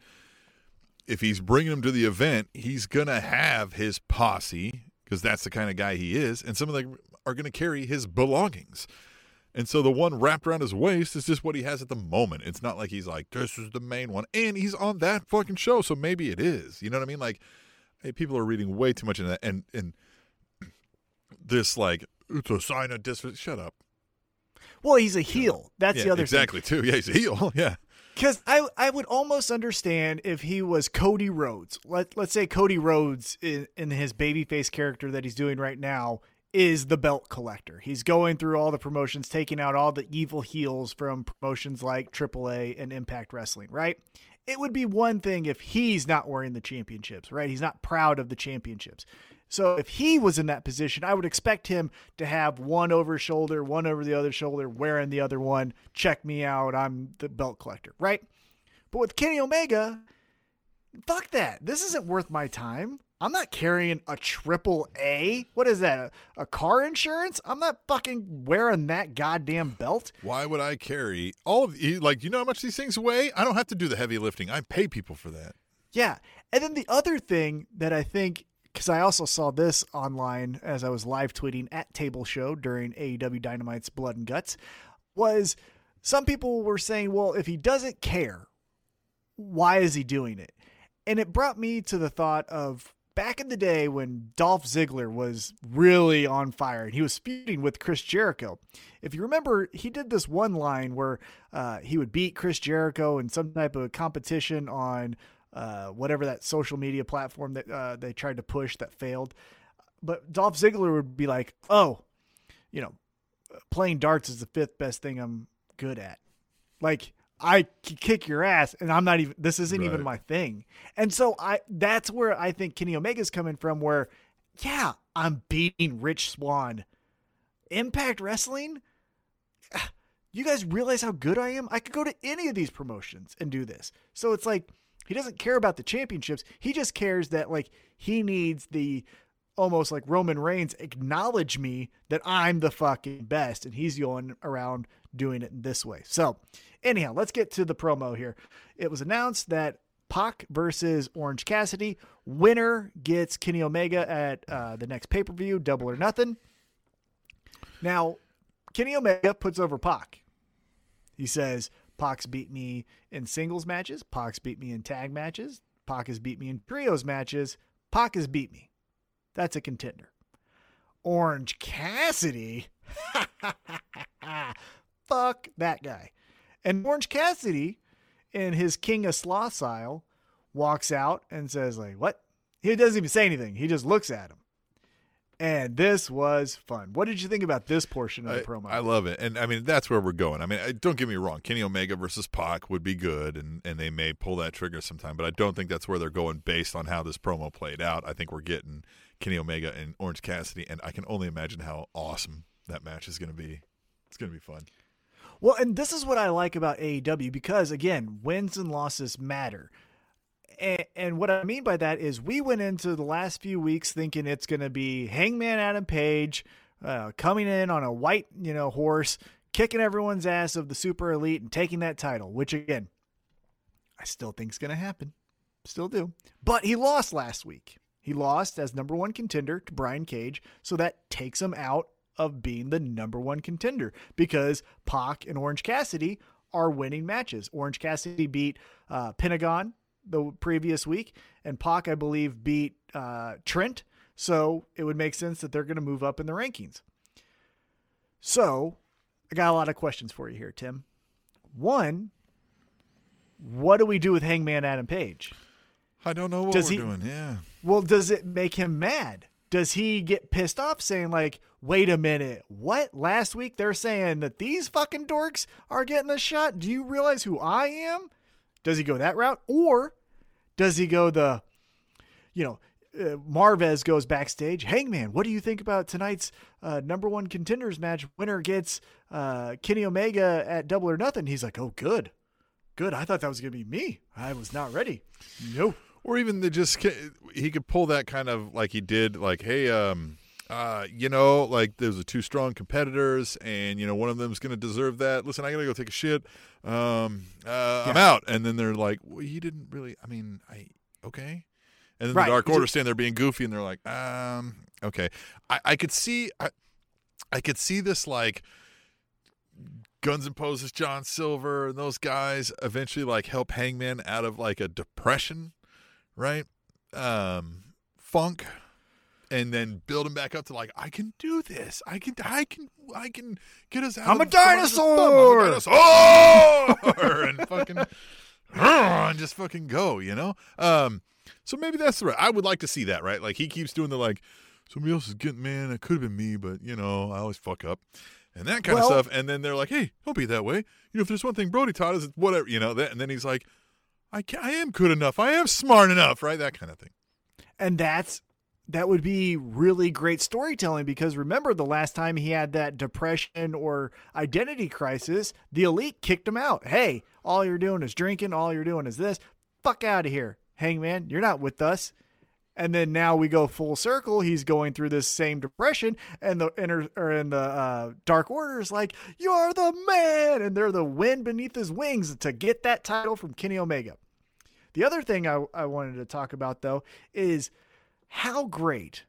If he's bringing them to the event, he's gonna have his posse because that's the kind of guy he is, and some of them are gonna carry his belongings. And so the one wrapped around his waist is just what he has at the moment. It's not like he's like, this is the main one. And he's on that fucking show, so maybe it is. You know what I mean? Like, hey, people are reading way too much into that. And, and this, like, it's a sign of dis. Shut up. Well, he's a heel. That's yeah, the other thing. exactly, too. Yeah, he's a heel. Yeah. Because I I would almost understand if he was Cody Rhodes. Let let's say Cody Rhodes in, in his babyface character that he's doing right now is the belt collector. He's going through all the promotions, taking out all the evil heels from promotions like AAA and Impact Wrestling, right? It would be one thing if he's not wearing the championships, right? He's not proud of the championships. So if he was in that position, I would expect him to have one over his shoulder, one over the other shoulder, wearing the other one. Check me out. I'm the belt collector, right? But with Kenny Omega, fuck that. This isn't worth my time. I'm not carrying a triple A. What is that? A, a car insurance? I'm not fucking wearing that goddamn belt. Why would I carry all of you? Like, you know how much these things weigh? I don't have to do the heavy lifting. I pay people for that. Yeah. And then the other thing that I think because I also saw this online as I was live tweeting at Table Show during AEW Dynamite's Blood and Guts was some people were saying, well, if he doesn't care, why is he doing it? And it brought me to the thought of back in the day when Dolph Ziggler was really on fire and he was feuding with Chris Jericho. If you remember, he did this one line where uh, he would beat Chris Jericho in some type of competition on uh, whatever that social media platform that uh, they tried to push that failed. But Dolph Ziggler would be like, "Oh, you know, playing darts is the fifth best thing I'm good at. Like I kick your ass, and I'm not even. This isn't right. even my thing. And so I that's where I think Kenny Omega's coming from. Where, yeah, I'm beating Rich Swann. Impact Wrestling. You guys realize how good I am? I could go to any of these promotions and do this. So it's like he doesn't care about the championships. He just cares that like he needs the almost like Roman Reigns acknowledge me that I'm the fucking best and he's going around doing it this way. So, anyhow, let's get to the promo here. It was announced that Pac versus Orange Cassidy. Winner gets Kenny Omega at uh, the next pay per view, Double or Nothing. Now, Kenny Omega puts over Pac. He says, Pac's beat me in singles matches. Pac's beat me in tag matches. Pac has beat me in trios matches. Pac has beat me. That's a contender. Orange Cassidy. Fuck that guy. And Orange Cassidy, in his King of Sloth style, walks out and says, like, what? He doesn't even say anything. He just looks at him and this was fun. What did you think about this portion of the I, promo? I love it, and I mean that's where we're going. I mean, don't get me wrong, Kenny Omega versus Pac would be good, and and they may pull that trigger sometime, but I don't think that's where they're going based on how this promo played out. I think we're getting Kenny Omega and Orange Cassidy, and I can only imagine how awesome that match is going to be. It's going to be fun. Well, and this is what I like about AEW because again, wins and losses matter. And, and, what I mean by that is we went into the last few weeks thinking it's going to be Hangman Adam Page uh, coming in on a white, you know, horse, kicking everyone's ass of the super elite and taking that title, which again, I still think is going to happen. Still do. But he lost last week. He lost as number one contender to Brian Cage, so that takes him out of being the number one contender because Pac and Orange Cassidy are winning matches. Orange Cassidy beat uh, Pentagon the previous week, and Pac, I believe, beat uh, Trent. So it would make sense that they're going to move up in the rankings. So I got a lot of questions for you here, Tim. One, what do we do with Hangman Adam Page? I don't know what does we're he, doing. Yeah. Well, does it make him mad? Does he get pissed off saying like, "Wait a minute, what? Last week they're saying that these fucking dorks are getting the shot. Do you realize who I am?" Does he go that route, or does he go the, you know, uh, Marvez goes backstage. Hangman, what do you think about tonight's uh, number one contenders match? Winner gets uh, Kenny Omega at Double or Nothing. He's like, oh, good, good. I thought that was gonna be me. I was not ready. No. Or even the just he could pull that kind of like he did, like, hey, um, uh, you know, like there's a two strong competitors, and you know one of them's going to deserve that. Listen, I got to go take a shit. Um, uh, yeah. I'm out. And then they're like, well, you didn't really. I mean, I okay. And then right. the Dark Order stand there being goofy, and they're like, um, okay. I, I could see, I, I could see this like Guns and Poses, John Silver, and those guys eventually like help Hangman out of like a depression, right? Um, funk, and then build him back up to like I can do this. I can. I can. I can get us out. I'm of a the- from under this thumb. dinosaur! I'm a dinosaur, and fucking and just fucking go. You know. Um. So maybe that's the right. I would like to see that, right? Like he keeps doing the like somebody else is getting man. It could have been me, but you know I always fuck up. And that kind Well- of stuff, and then they're like, "Hey, don't be that way. You know, if there's one thing Brody taught us, it's whatever. You know that." And then he's like, "I can, I am good enough. I am smart enough, right? That kind of thing." and that's that would be really great storytelling because remember the last time he had that depression or identity crisis, the elite kicked him out. Hey, all you're doing is drinking, all you're doing is this. Fuck out of here. Hangman, you're not with us. And then now we go full circle. He's going through this same depression, and the inner or in the uh, Dark Order is like, "You're the man," and they're the wind beneath his wings to get that title from Kenny Omega. The other thing I, I wanted to talk about though is how great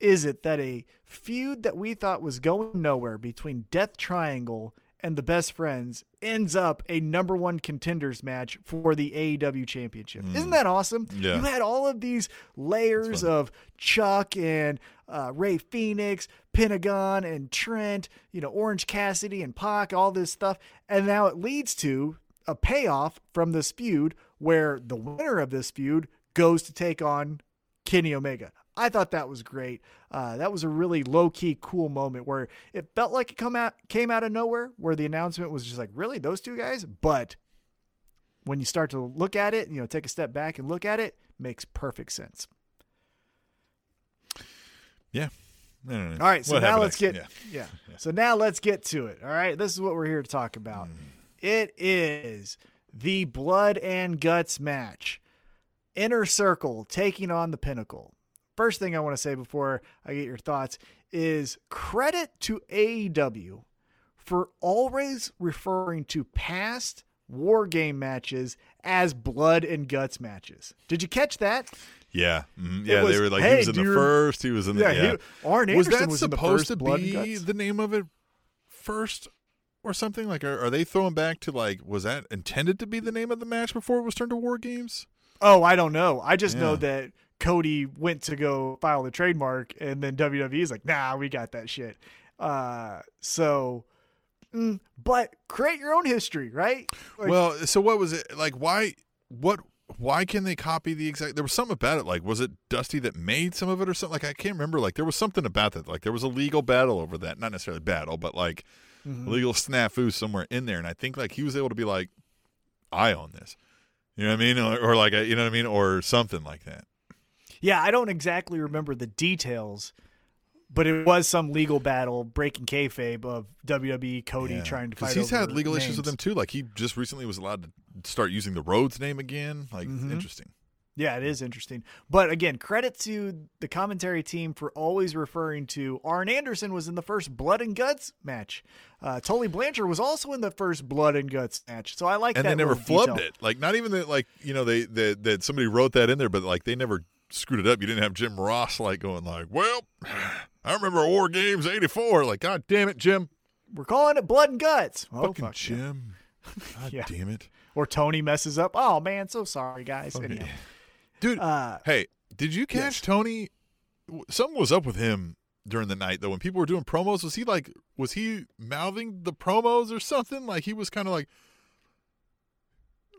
is it that a feud that we thought was going nowhere between Death Triangle and the Best Friends ends up a number one contenders match for the AEW Championship? Isn't that awesome? Yeah. You had all of these layers of Chuck and uh, Rey Fenix, Pentagon and Trent, you know, Orange Cassidy and Pac, all this stuff. And now it leads to a payoff from this feud where the winner of this feud goes to take on Kenny Omega. I thought that was great. Uh, that was a really low key, cool moment where it felt like it come out came out of nowhere. Where the announcement was just like, really, those two guys. But when you start to look at it, you know, take a step back and look at it, makes perfect sense. Yeah. All right, so What now let's next? get Yeah. yeah. So now let's get to it. All right, this is what we're here to talk about. It is the blood and guts match. Inner Circle taking on the Pinnacle. First thing I want to say before I get your thoughts is credit to AEW for always referring to past war game matches as blood and guts matches. Did you catch that? Yeah, mhm. Yeah. was, they were like "Hey, he was in the you first. He was in the Yeah, yeah. he- Arn was that was in the supposed to be the name of it first or something? Like, are, are they throwing back to like was that intended to be the name of the match before it was turned to War Games? Oh, I don't know. I just know that Cody went to go file the trademark, and then WWE's like, "Nah, we got that shit." Uh, so, mm, but create your own history, right? Like, well, so what was it like? Why? What? Why can they copy the exact? There was something about it. Like, was it Dusty that made some of it or something? Like, I can't remember. Like, there was something about that. Like, there was a legal battle over that. Not necessarily battle, but like Mm-hmm. legal snafu somewhere in there. And I think like he was able to be like, I own this. You know what I mean? Or, or like, a, you know what I mean? Or something like that. yeah, I don't exactly remember the details, but it was some legal battle breaking kayfabe of WWE Cody Yeah. trying to fight. he's had legal issues with them too. Like he just recently was allowed to start using the Rhodes name again. Like Mhm. interesting. Yeah, it is interesting. But again, credit to the commentary team for always referring to Arn Anderson was in the first Blood and Guts match. Uh, Tully Blanchard was also in the first Blood and Guts match. So I like and that. they never flubbed detail. it. Like not even that. Like you know they that that somebody wrote that in there, but like they never screwed it up. You didn't have Jim Ross like going like, well, I remember War Games '84. Like God damn it, Jim. We're calling it Blood and Guts. Oh, Fucking fuck yeah. Jim. God Yeah. damn it, Or Tony messes up. Oh man, so sorry guys. Okay. Anyhow. Dude. Uh, hey, did you catch yes. Tony? Something was up with him during the night though. When people were doing promos, was he like, was he mouthing the promos or something? Like he was kind of like.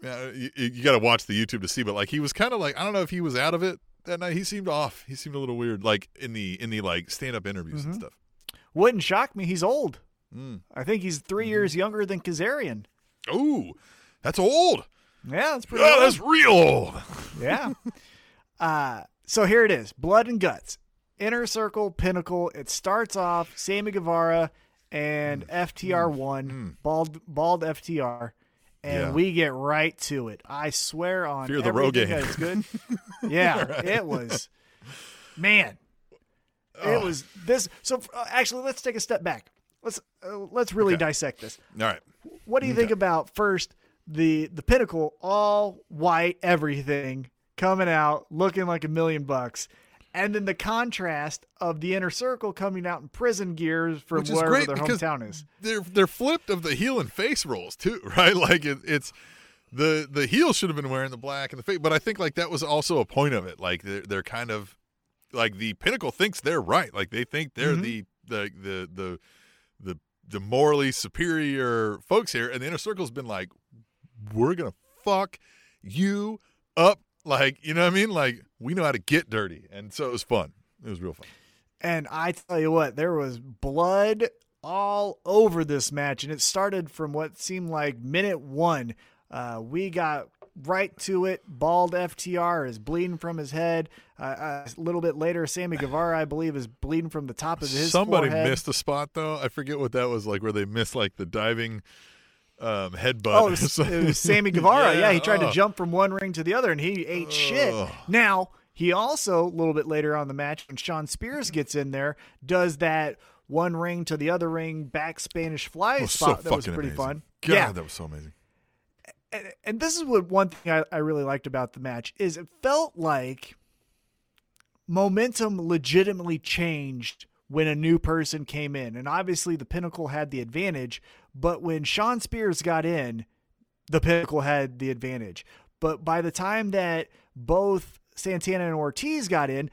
Yeah, you, you got to watch the YouTube to see, but like he was kind of like I don't know if he was out of it that night. He seemed off. He seemed a little weird, like in the in the like stand up interviews and Mhm. stuff. wouldn't shock me. He's old. Mm. I think he's 3 Mm-hmm. years younger than Kazarian. Ooh, that's old. Yeah, that's pretty Oh, old. that's real old. Yeah. uh, so here it is Blood and Guts. Inner Circle, Pinnacle. It starts off Sammy Guevara and Mm. FTR1, bald, bald FTR. And Yeah. we get right to it. I swear on Fear the Rogaine. is good. yeah, it was. Man, it was this. So uh, actually, let's take a step back. Let's uh, let's really Okay. dissect this. All right. What do you think about first the the pinnacle, all white, everything coming out, looking like a million bucks, and then the contrast of the inner circle coming out in prison gears from Which is wherever great their because hometown is. They're they're flipped of the heel and face roles too, right? Like it, it's the the heel should have been wearing the black and the face, but I think like that was also a point of it. Like they're they're kind of like the pinnacle thinks they're right. Like they think they're Mhm. the, the the the the the morally superior folks here, and the inner circle's been like, we're gonna fuck you up. Like you know what I mean? Like we know how to get dirty, and so it was fun. It was real fun. And I tell you what, there was blood all over this match, and it started from what seemed like minute one. Uh, we got right to it. Bald FTR is bleeding from his head. Uh, uh, a little bit later, Sammy Guevara, I believe, is bleeding from the top of his Somebody forehead. missed a spot though. I forget what that was like, where they missed like the diving um, headbutt. Oh, it was, it was Sammy Guevara. yeah, he tried oh. to jump from one ring to the other, and he ate shit. Now he also a little bit later on the match, when Shawn Spears gets in there, does that one ring to the other ring back Spanish fly was so spot that was pretty amazing. fun. God, yeah, that was so amazing. and, and this is what one thing I, I really liked about the match is it felt like momentum legitimately changed when a new person came in. And obviously the Pinnacle had the advantage, but when Shawn Spears got in, the Pinnacle had the advantage. But by the time that both Santana and Ortiz got in,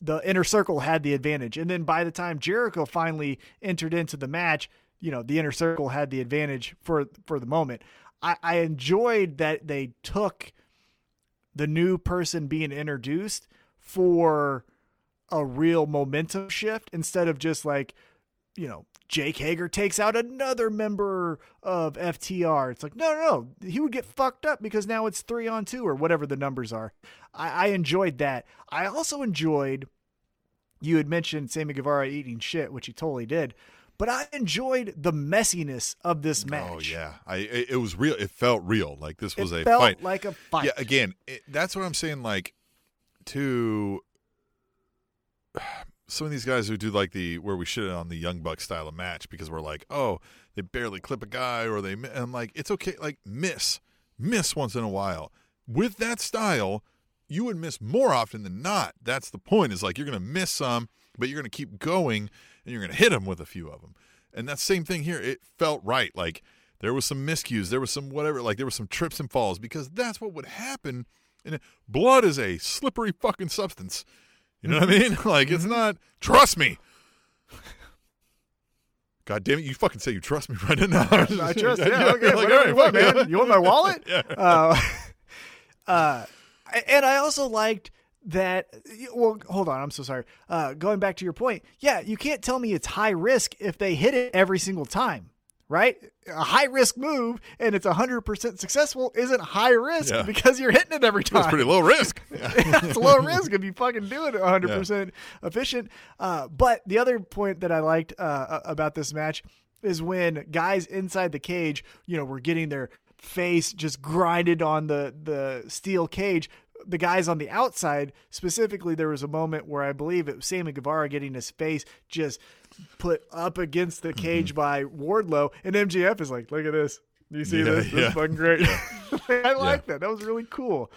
the inner circle had the advantage. And then by the time Jericho finally entered into the match, you know, the inner circle had the advantage for for the moment. I, I enjoyed that they took the new person being introduced for a real momentum shift instead of just like, you know, Jake Hager takes out another member of FTR. It's like, no, no, no. He would get fucked up because now it's three on two or whatever the numbers are. I, I enjoyed that. I also enjoyed, you had mentioned Sammy Guevara eating shit, which he totally did, but I enjoyed the messiness of this oh, match. Oh yeah, I it, it was real. It felt real. Like this was it a felt fight. like a fight. Yeah, again, it, that's what I'm saying. Like, to some of these guys who do like the where we shit on the young buck style of match because we're like, oh, they barely clip a guy or they. And I'm like, it's okay. Like miss, miss once in a while. With that style, you would miss more often than not. That's the point. Is like you're gonna miss some, but you're gonna keep going and you're gonna hit them with a few of them. And that same thing here. It felt right. Like there was some miscues. There was some whatever. Like there was some trips and falls because that's what would happen. And blood is a slippery fucking substance. You know what I mean? Like it's not. Trust me. God damn it! You fucking say you trust me right now. I trust. Yeah, okay. Like, whatever right, you want, man. You want my wallet? Yeah. Uh, uh, and I also liked that. Well, hold on. I'm so sorry. Uh, going back to your point, yeah, you can't tell me it's high risk if they hit it every single time, right? A high risk move and it's 100% successful isn't high risk Yeah. because you're hitting it every time. It's pretty low risk. it's low risk if you fucking do it 100% efficient. Uh, but the other point that I liked uh, about this match is when guys inside the cage, you know, were getting their face just grinded on the, the steel cage. The guys on the outside, specifically, there was a moment where I believe it was Sammy Guevara getting his face just put up against the cage by Wardlow, and MJF is like, "Look at this! You see Yeah, this? This yeah. is fucking great." I like that. That was really cool.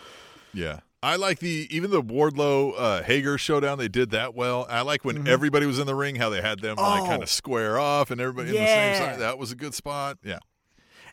Yeah. I like the even the Wardlow uh, Hager showdown. They did that well. I like when Mhm. everybody was in the ring, how they had them like Oh. kind of square off and everybody in the same side. That was a good spot. Yeah.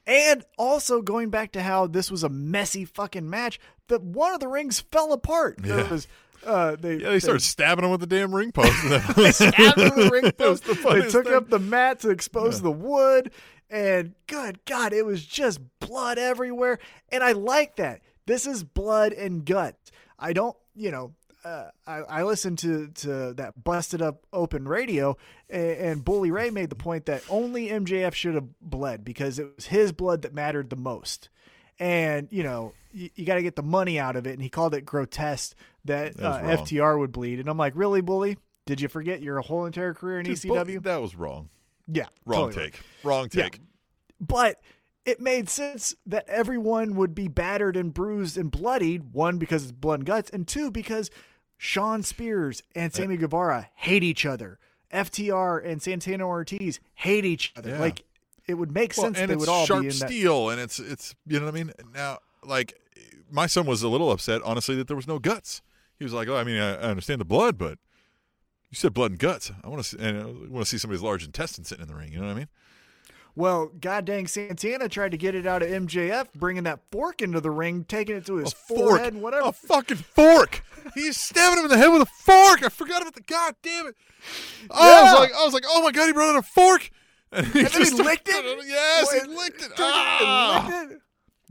And also going back to how this was a messy fucking match, that one of the rings fell apart. Yeah. was, uh, they, Yeah, they started stabbing him with the damn ring post. they stabbed him with the ring post. the They took thing. up the mat to expose the wood, and good God, it was just blood everywhere. And I like that. This is blood and guts. I don't, you know. Uh, I, I listened to, to that busted up open radio, and, and Bully Ray made the point that only MJF should have bled because it was his blood that mattered the most. And you know, you, you got to get the money out of it. And he called it grotesque that, That uh. FTR would bleed. And I'm like, really, Bully? Did you forget your whole entire career in Dude, ECW? that was wrong. yeah, Wrong totally take. Wrong Yeah. take. But it made sense that everyone would be battered and bruised and bloodied. One because it's blood and guts, and two because Shawn Spears and uh, Sammy Guevara hate each other. FTR and Santana Ortiz hate each other. Yeah. Like it would make Well, sense and they it's would all sharp be in that. steel, and it's it's you know what I mean. Now, like my son was a little upset, honestly, that there was no guts. he was like, "Oh, I mean, I, I understand the blood, but you said blood and guts. I want to see, and I want to see somebody's large intestine sitting in the ring. You know what I mean? Well, god dang, Santana tried to get it out of MJF, bringing that fork into the ring, taking it to his A fork, forehead and whatever. a fucking fork. He's stabbing him in the head with a fork. I forgot about the god damn it. Oh, I was like, I was like, oh my god, he brought out a fork. And, he, And then he licked it? Yes, he licked it. Ah. licked it.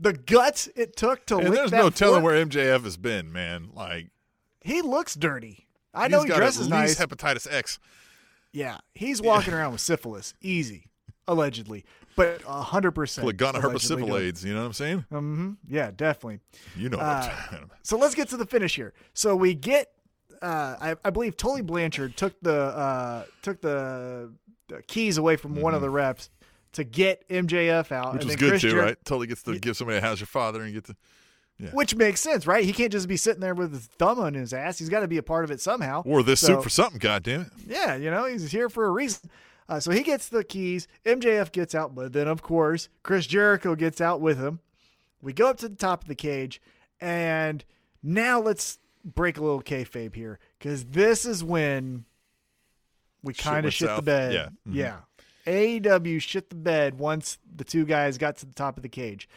The guts it took to And lick there's that no telling fork. where MJF has been, man. Like he looks dirty. I know he got dresses at nice. hepatitis X. yeah, he's walking around with syphilis, easy, allegedly, but hundred percent. Plagana herpesipilades. You know what I'm saying? Mm-hmm. Yeah, definitely. You know what Uh. So let's get to the finish here. So we get, uh, I, I believe Tully Blanchard took the uh, took the, the keys away from one of the reps to get MJF out, Mm-hmm. Which was good Chris too, Jer- right? Tully gets to give somebody a how's your father and get to Yeah. Which makes sense, right? He can't just be sitting there with his thumb on his ass. He's got to be a part of it somehow. wore this So- suit for something, god damn it. Yeah, you know, he's here for a reason. Uh, so he gets the keys. MJF gets out, but then, of course, Chris Jericho gets out with him. We go up to the top of the cage, and now let's break a little kayfabe here because this is when we kind of went shit the bed. Yeah. Mhm. Yeah. AEW shit the bed once the two guys got to the top of the cage.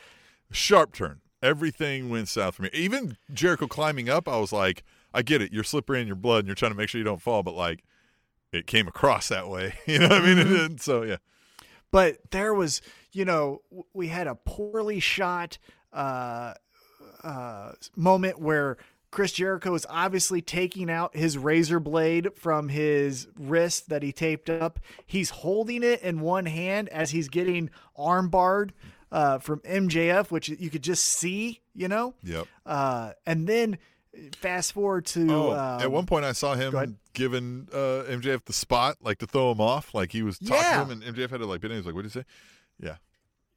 Sharp turn. Everything went south for me. Even Jericho climbing up, I was like, I get it. You're slippery in your blood and you're trying to make sure you don't fall, but like it came across that way. You know what I mean? Mm-hmm. And so yeah. but there was you know we had a poorly shot uh, uh, moment where Chris Jericho is obviously taking out his razor blade from his wrist that he taped up. He's holding it in one hand as he's getting armbarred uh, from MJF, which you could just see, you know. Yep. Uh, and then fast forward to Oh, um, at one point I saw him giving uh, MJF the spot, like to throw him off. Like he was talking Yeah. to him and MJF had to like bit in. He was like, What did you say? Yeah.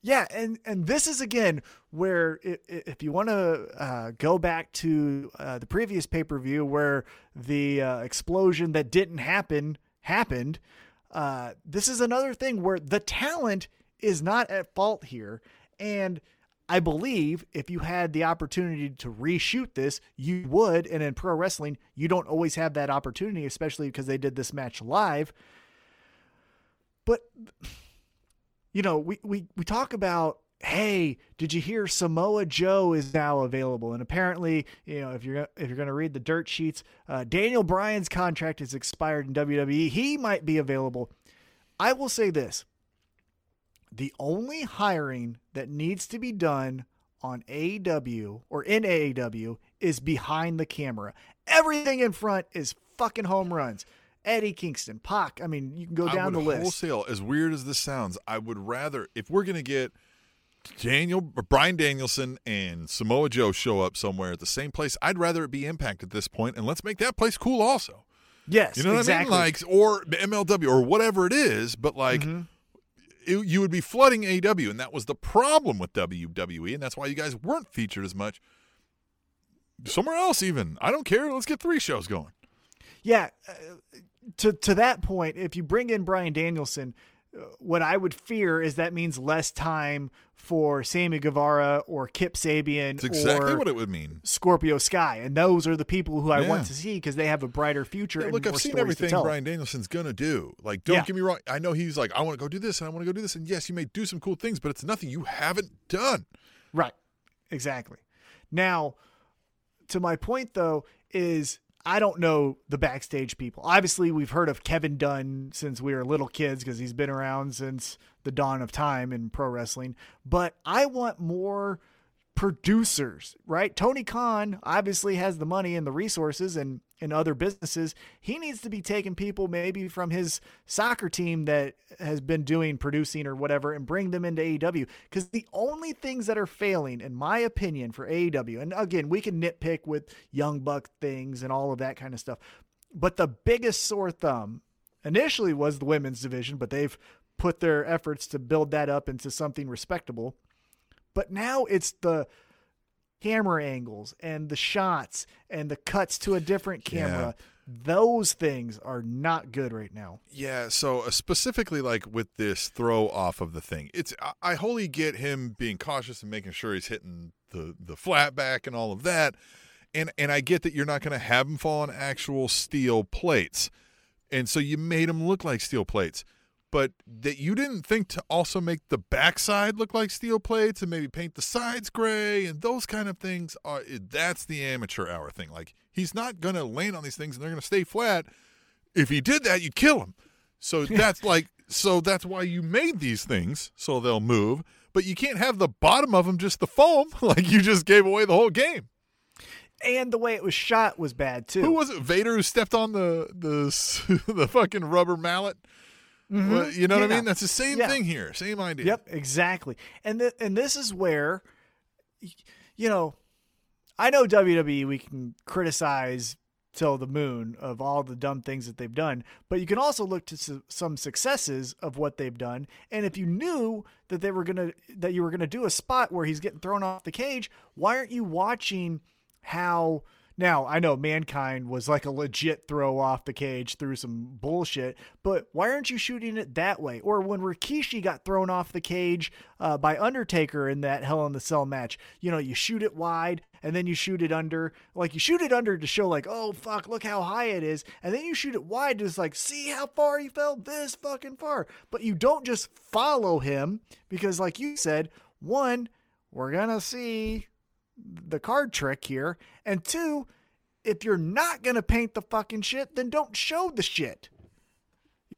Yeah, and and this is again where i- i- if you want to uh, go back to uh, the previous pay per view where the uh, explosion that didn't happen happened, uh, this is another thing where the talent is not at fault here, and I believe if you had the opportunity to reshoot this, you would. And in pro wrestling, you don't always have that opportunity, especially because they did this match live. But you know, we, we, we talk about, hey, did you hear Samoa Joe is now available? And apparently, you know, if you're if you're going to read the dirt sheets, uh, Daniel Bryan's contract has expired in WWE. He might be available. I will say this: the only hiring that needs to be done on AEW or in AEW is behind the camera. Everything in front is fucking home runs. Eddie Kingston, Pac. I mean, you can go down the list. Wholesale, as weird as this sounds, I would rather if we're gonna get Daniel Bryan Danielson and Samoa Joe show up somewhere at the same place, I'd rather it be Impact at this point, and let's make that place cool also. Yes, You know what exactly. I mean? Like or MLW or whatever it is, but like Mm-hmm. It, you would be flooding AEW, and that was the problem with WWE, and that's why you guys weren't featured as much. Somewhere else, even I don't care. Let's get three shows going. Yeah, uh, to to that point, if you bring in Bryan Danielson, what I would fear is that means less time for Sammy Guevara or Kip Sabian It's exactly or what it would mean. Scorpio Sky, and those are the people who I Yeah. want to see because they have a brighter future. Yeah, and look, more I've seen everything. Bryan Danielson's gonna do. Like, don't Yeah. get me wrong. I know he's like, I want to go do this and I want to go do this, and yes, you may do some cool things, but it's nothing you haven't done. Right. Exactly. Now, to my point though, is I don't know the backstage people. Obviously, we've heard of Kevin Dunn since we were little kids because he's been around since the dawn of time in pro wrestling. But I want more producers, right? Tony Khan obviously has the money and the resources and and other businesses. He needs to be taking people maybe from his soccer team that has been doing producing or whatever and bring them into AEW because the only things that are failing in my opinion for AEW and again, we can nitpick with young buck things and all of that kind of stuff. But the biggest sore thumb initially was the women's division, but they've put their efforts to build that up into something respectable. But now it's the camera angles and the shots and the cuts to a different camera. Those things are not good right now. Yeah, so uh, specifically like with this throw off of the thing, it's I, I wholly get him being cautious and making sure he's hitting the the flat back and all of that. and and I get that you're not going to have them fall on actual steel plates, and so you made them look like steel plates. But that you didn't think to also make the backside look like steel plates and maybe paint the sides gray and those kind of things are that's the amateur hour thing. Like he's not going to land on these things and they're going to stay flat. If he did that, you'd kill him. So that's like so that's why you made these things so they'll move. But you can't have the bottom of them just the foam. Like you just gave away the whole game. And the way it was shot was bad too. Who was it? Vader who stepped on the the the fucking rubber mallet. Mhm. Well, you know what I mean? That's the same Yeah. thing here. Same idea. Yep, exactly. And th- and this is where, you know, I know WWE. We can criticize till the moon of all the dumb things that they've done, but you can also look to su- some successes of what they've done. And if you knew that they were gonna that you were gonna do a spot where he's getting thrown off the cage, why aren't you watching how? Now I know mankind was like a legit throw off the cage through some bullshit, but why aren't you shooting it that way? Or when Rikishi got thrown off the cage uh, by Undertaker in that Hell in the Cell match, you know, you shoot it wide and then you shoot it under. Like you shoot it under to show like, oh fuck, look how high it is, and then you shoot it wide to just like see how far he fell this fucking far. But you don't just follow him because, like you said, one, we're gonna see the card trick here. And two, if you're not going to paint the fucking shit, then don't show the shit.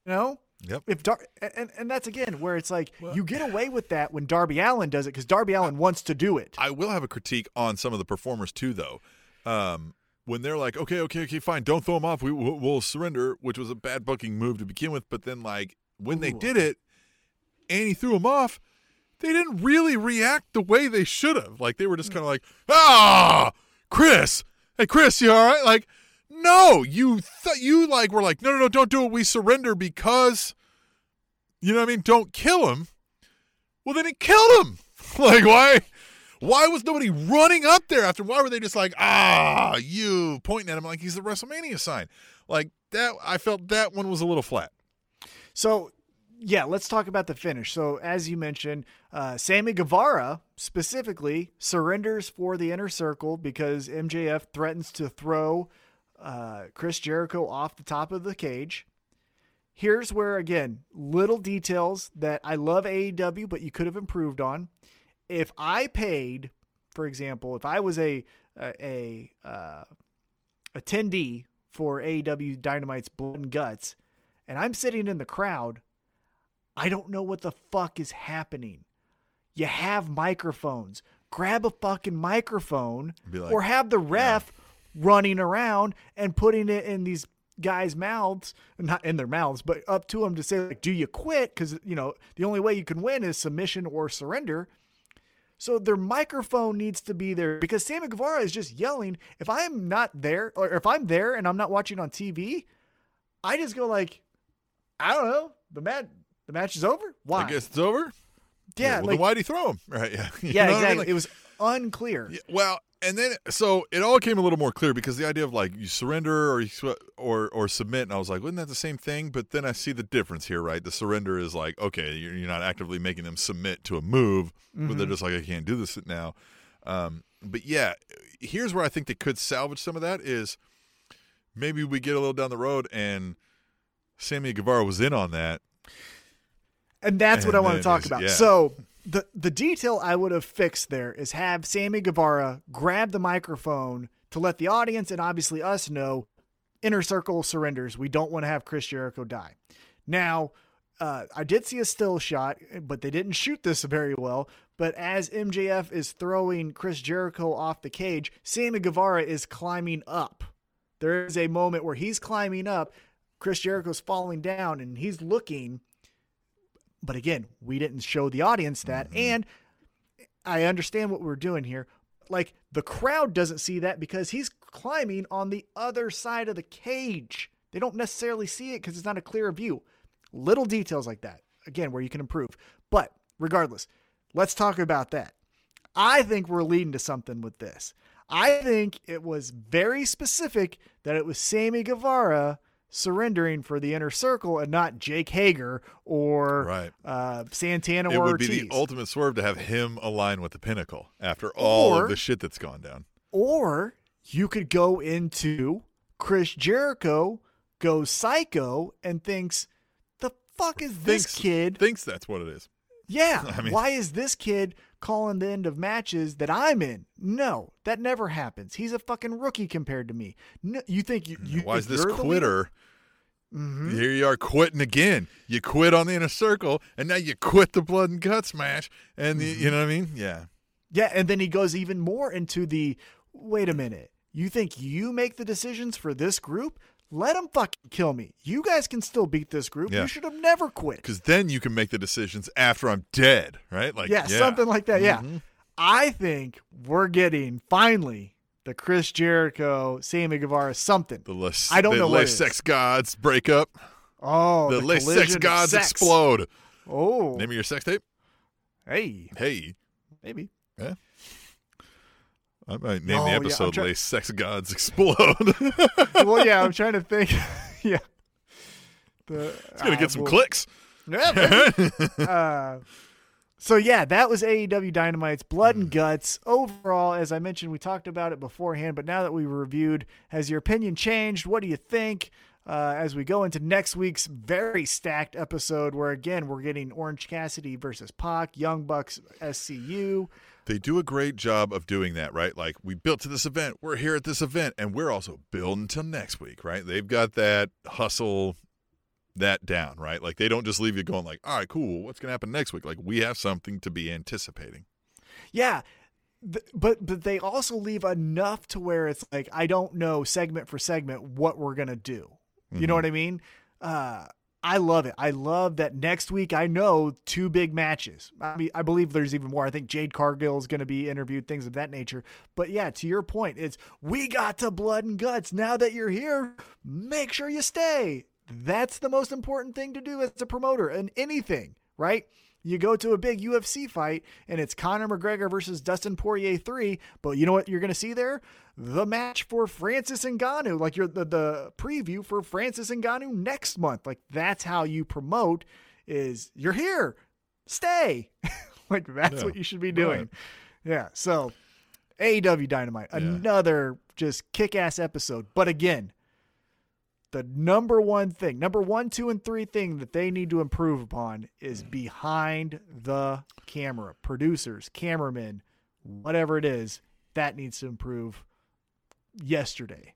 You know? Yep. If Dar- and and that's again where it's like you get away with that when Darby Allin does it because Darby Allin wants to do it. I will have a critique on some of the performers too, though. Um, when they're like, okay, okay, okay, fine, don't throw them off. We, we'll, we'll surrender, which was a bad booking move to begin with. But then, like, when they did it and he threw them off, they didn't really react the way they should have. Like, they were just kind of like, ah, Chris, hey, Chris, you all right? Like, no, you, th- you like, were like, no, no, no, don't do it. We surrender because, you know what I mean? Don't kill him. Well, then it killed him. like, why? Why was nobody running up there after? Why were they just like, ah, you pointing at him like he's the WrestleMania sign? Like that, I felt that one was a little flat. So, yeah, let's talk about the finish. So, as you mentioned, uh, Sammy Guevara specifically surrenders for the inner circle because MJF threatens to throw uh, Chris Jericho off the top of the cage. Here's where, again, little details that I love AEW, but you could have improved on. If I paid, for example, if I was a a, a uh, attendee for AEW Dynamite's Blood and Guts, and I'm sitting in the crowd, I don't know what the fuck is happening. You have microphones. Grab a fucking microphone like, or have the ref running around and putting it in these guys' mouths, not in their mouths, but up to them to say, like, do you quit? Because, you know, the only way you can win is submission or surrender. So their microphone needs to be there because Sammy Guevara is just yelling. If I'm not there, or if I'm there and I'm not watching on TV, I just go like, I don't know. The match, the match is over. Why? I guess it's over. yeah, well, like, why'd he throw him? Right. Yeah. You yeah, what I mean? exactly. Like, it was unclear. Yeah, well, and then so it all came a little more clear because the idea of like you surrender or you sw- or or submit, and I was like, wasn't that the same thing? But then I see the difference here, right? The surrender is like, okay, you're, you're not actively making them submit to a move, but they're just like, I can't do this now. Um, but yeah, here's where I think they could salvage some of that is maybe we get a little down the road and Sammy Guevara was in on that. And that's what I want to talk it's- about. yeah. So the the detail I would have fixed there is have Sammy Guevara grab the microphone to let the audience and obviously us know inner circle surrenders. We don't want to have Chris Jericho die. Now, uh, I did see a still shot, but they didn't shoot this very well. But as MJF is throwing Chris Jericho off the cage, Sammy Guevara is climbing up. There is a moment where he's climbing up, Chris Jericho's falling down, and he's looking. But again, we didn't show the audience that. Mm-hmm. And I understand what we're doing here. Like the crowd doesn't see that because he's climbing on the other side of the cage. They don't necessarily see it because it's not a clear view. Little details like that, again, where you can improve. But regardless, let's talk about that. I think we're leading to something with this. I think it was very specific that it was Sammy Guevara surrendering for the inner circle and not Jake Hager or Right. uh, Santana It or would be Ortiz. the ultimate swerve to have him align with the pinnacle after all Or- of the shit that's gone down. or you could go into Chris Jericho goes psycho and thinks, the fuck is this kid? thinks that's what it is. yeah. I mean- why is this kid calling the end of matches that I'm in? No, that never happens. He's a fucking rookie compared to me. No, you think you, you Why is this you're the leader? quitter? Mm-hmm. Here you are quitting again. You quit on the inner circle, and now you quit the blood and guts match. And the, you mm-hmm. know what I mean? Yeah. Yeah, and then he goes even more into the wait a minute. You think you make the decisions for this group? Let them fucking kill me. You guys can still beat this group. Yeah. You should have never quit. Because then you can make the decisions after I'm dead, right? Like yeah, something like that. Yeah. Mhm. I think we're getting finally the Chris Jericho, Sammy Guevara something. The less I don't the know what less is. sex gods break up. Oh, the, the, less sex gods sex. explode. Oh, Name of your sex tape? hey, Hey. maybe. Yeah. I might name Oh, the yeah, episode try- "Lay Sex Gods Explode." well, yeah, I'm trying to think. yeah, the, it's gonna uh, get some well- clicks. Yeah, uh, so yeah, that was AEW Dynamite's Blood Hmm. and Guts. Overall, as I mentioned, we talked about it beforehand, but now that we reviewed, has your opinion changed? What do you think? Uh, as we go into next week's very stacked episode, where again we're getting Orange Cassidy versus Pac, Young Bucks, SCU. They do a great job of doing that, right? Like we built to this event, we're here at this event, and we're also building till next week, right? They've got that hustle that down, right? Like they don't just leave you going like, all right, cool, what's gonna happen next week? Like we have something to be anticipating. Yeah. th- But but they also leave enough to where it's like I don't know segment for segment what we're gonna do. You know what I mean? Uh, I love it. I love that next week I know two big matches. I mean, I believe there's even more. I think Jade Cargill is going to be interviewed, things of that nature. But yeah, to your point, it's we got to blood and guts. Now that you're here, make sure you stay. That's the most important thing to do as a promoter in anything, right? You go to a big UFC fight and it's Conor McGregor versus Dustin Poirier 3, but you know what you're going to see there? The match for Francis Ngannou, like you're the, the preview for Francis Ngannou next month. Like that's how you promote is you're here. Stay. like that's Yeah. what you should be doing. Yeah. So AEW Dynamite, another just kick-ass episode. But again, the number one thing, number one, two, and three thing that they need to improve upon is behind the camera. Producers, cameramen, whatever it is, that needs to improve yesterday.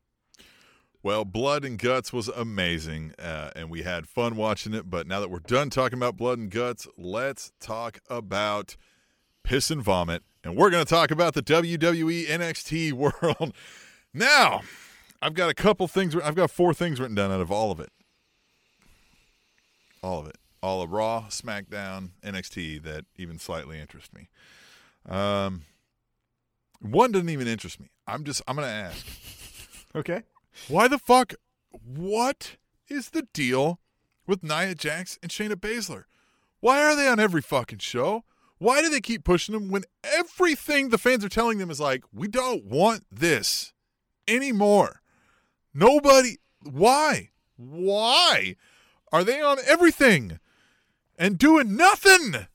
Well, Blood and Guts was amazing, uh, and we had fun watching it. But now that we're done talking about Blood and Guts, let's talk about Piss and Vomit. And we're going to talk about the WWE NXT world. Now, I've got a couple things, I've got four things written down out of all of it. All of it. All of Raw, SmackDown, NXT that even slightly interest me. Um, one doesn't even interest me. I'm just, I'm going to ask. Okay. Why the fuck? What is the deal with Nia Jax and Shayna Baszler? Why are they on every fucking show? Why do they keep pushing them when everything the fans are telling them is like, we don't want this anymore? Nobody. Why? Why are they on everything and doing nothing?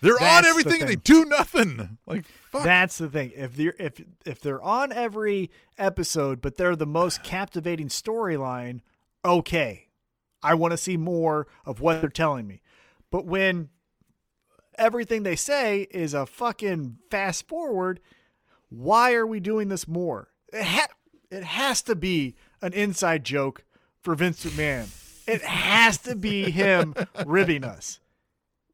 They're That's on the everything and they do nothing. Like, fuck. That's the thing. If they're if if they're on every episode, but they're the most captivating storyline, okay. I want to see more of what they're telling me. But when everything they say is a fucking fast forward, why are we doing this more? It, ha- it has to be an inside joke for Vince McMahon. It has to be him ribbing us.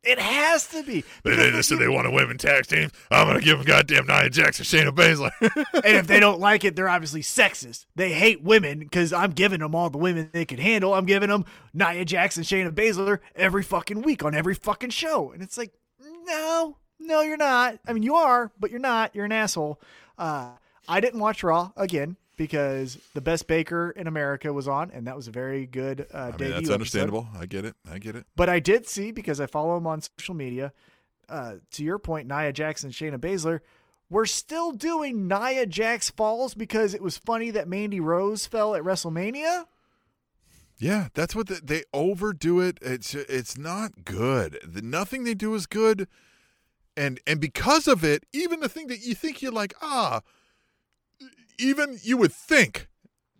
It has to be. They, they just said they want a women tag team. I'm gonna give them goddamn Nia Jax and Shayna Baszler. and if they don't like it, they're obviously sexist. They hate women because I'm giving them all the women they can handle. I'm giving them Nia Jackson, Shayna Baszler every fucking week on every fucking show. And it's like, no, no, you're not. I mean, you are, but you're not. You're an asshole. Uh, I didn't watch Raw again because the best baker in America was on, and that was a very good uh, I debut. mean, that's episode. understandable. I get it. I get it. But I did see because I follow him on social media. Uh, to your point, Nia Jackson, Shayna Baszler, we're still doing Nia Jax falls because it was funny that Mandy Rose fell at WrestleMania. Yeah, that's what the, they overdo it. It's it's not good. The, nothing they do is good, and and because of it, even the thing that you think you're like ah, even you would think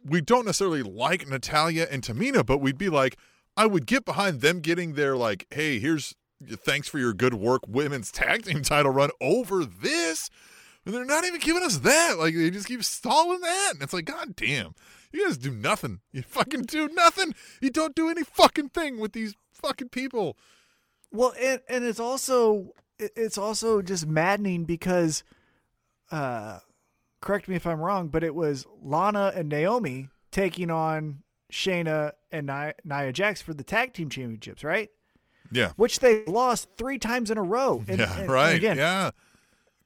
we don't necessarily like Natalya and Tamina, but we'd be like, I would get behind them getting their like, hey, here's thanks for your good work women's tag team title run over this. And they're not even giving us that. Like they just keep stalling that. And it's like, God damn. You guys do nothing. You fucking do nothing. You don't do any fucking thing with these fucking people. Well, and and it's also it's also just maddening because, uh, correct me if I'm wrong, but it was Lana and Naomi taking on Shayna and Nia, Nia Jax for the tag team championships, right? Yeah. Which they lost three times in a row. And, yeah, and- and right. again, yeah.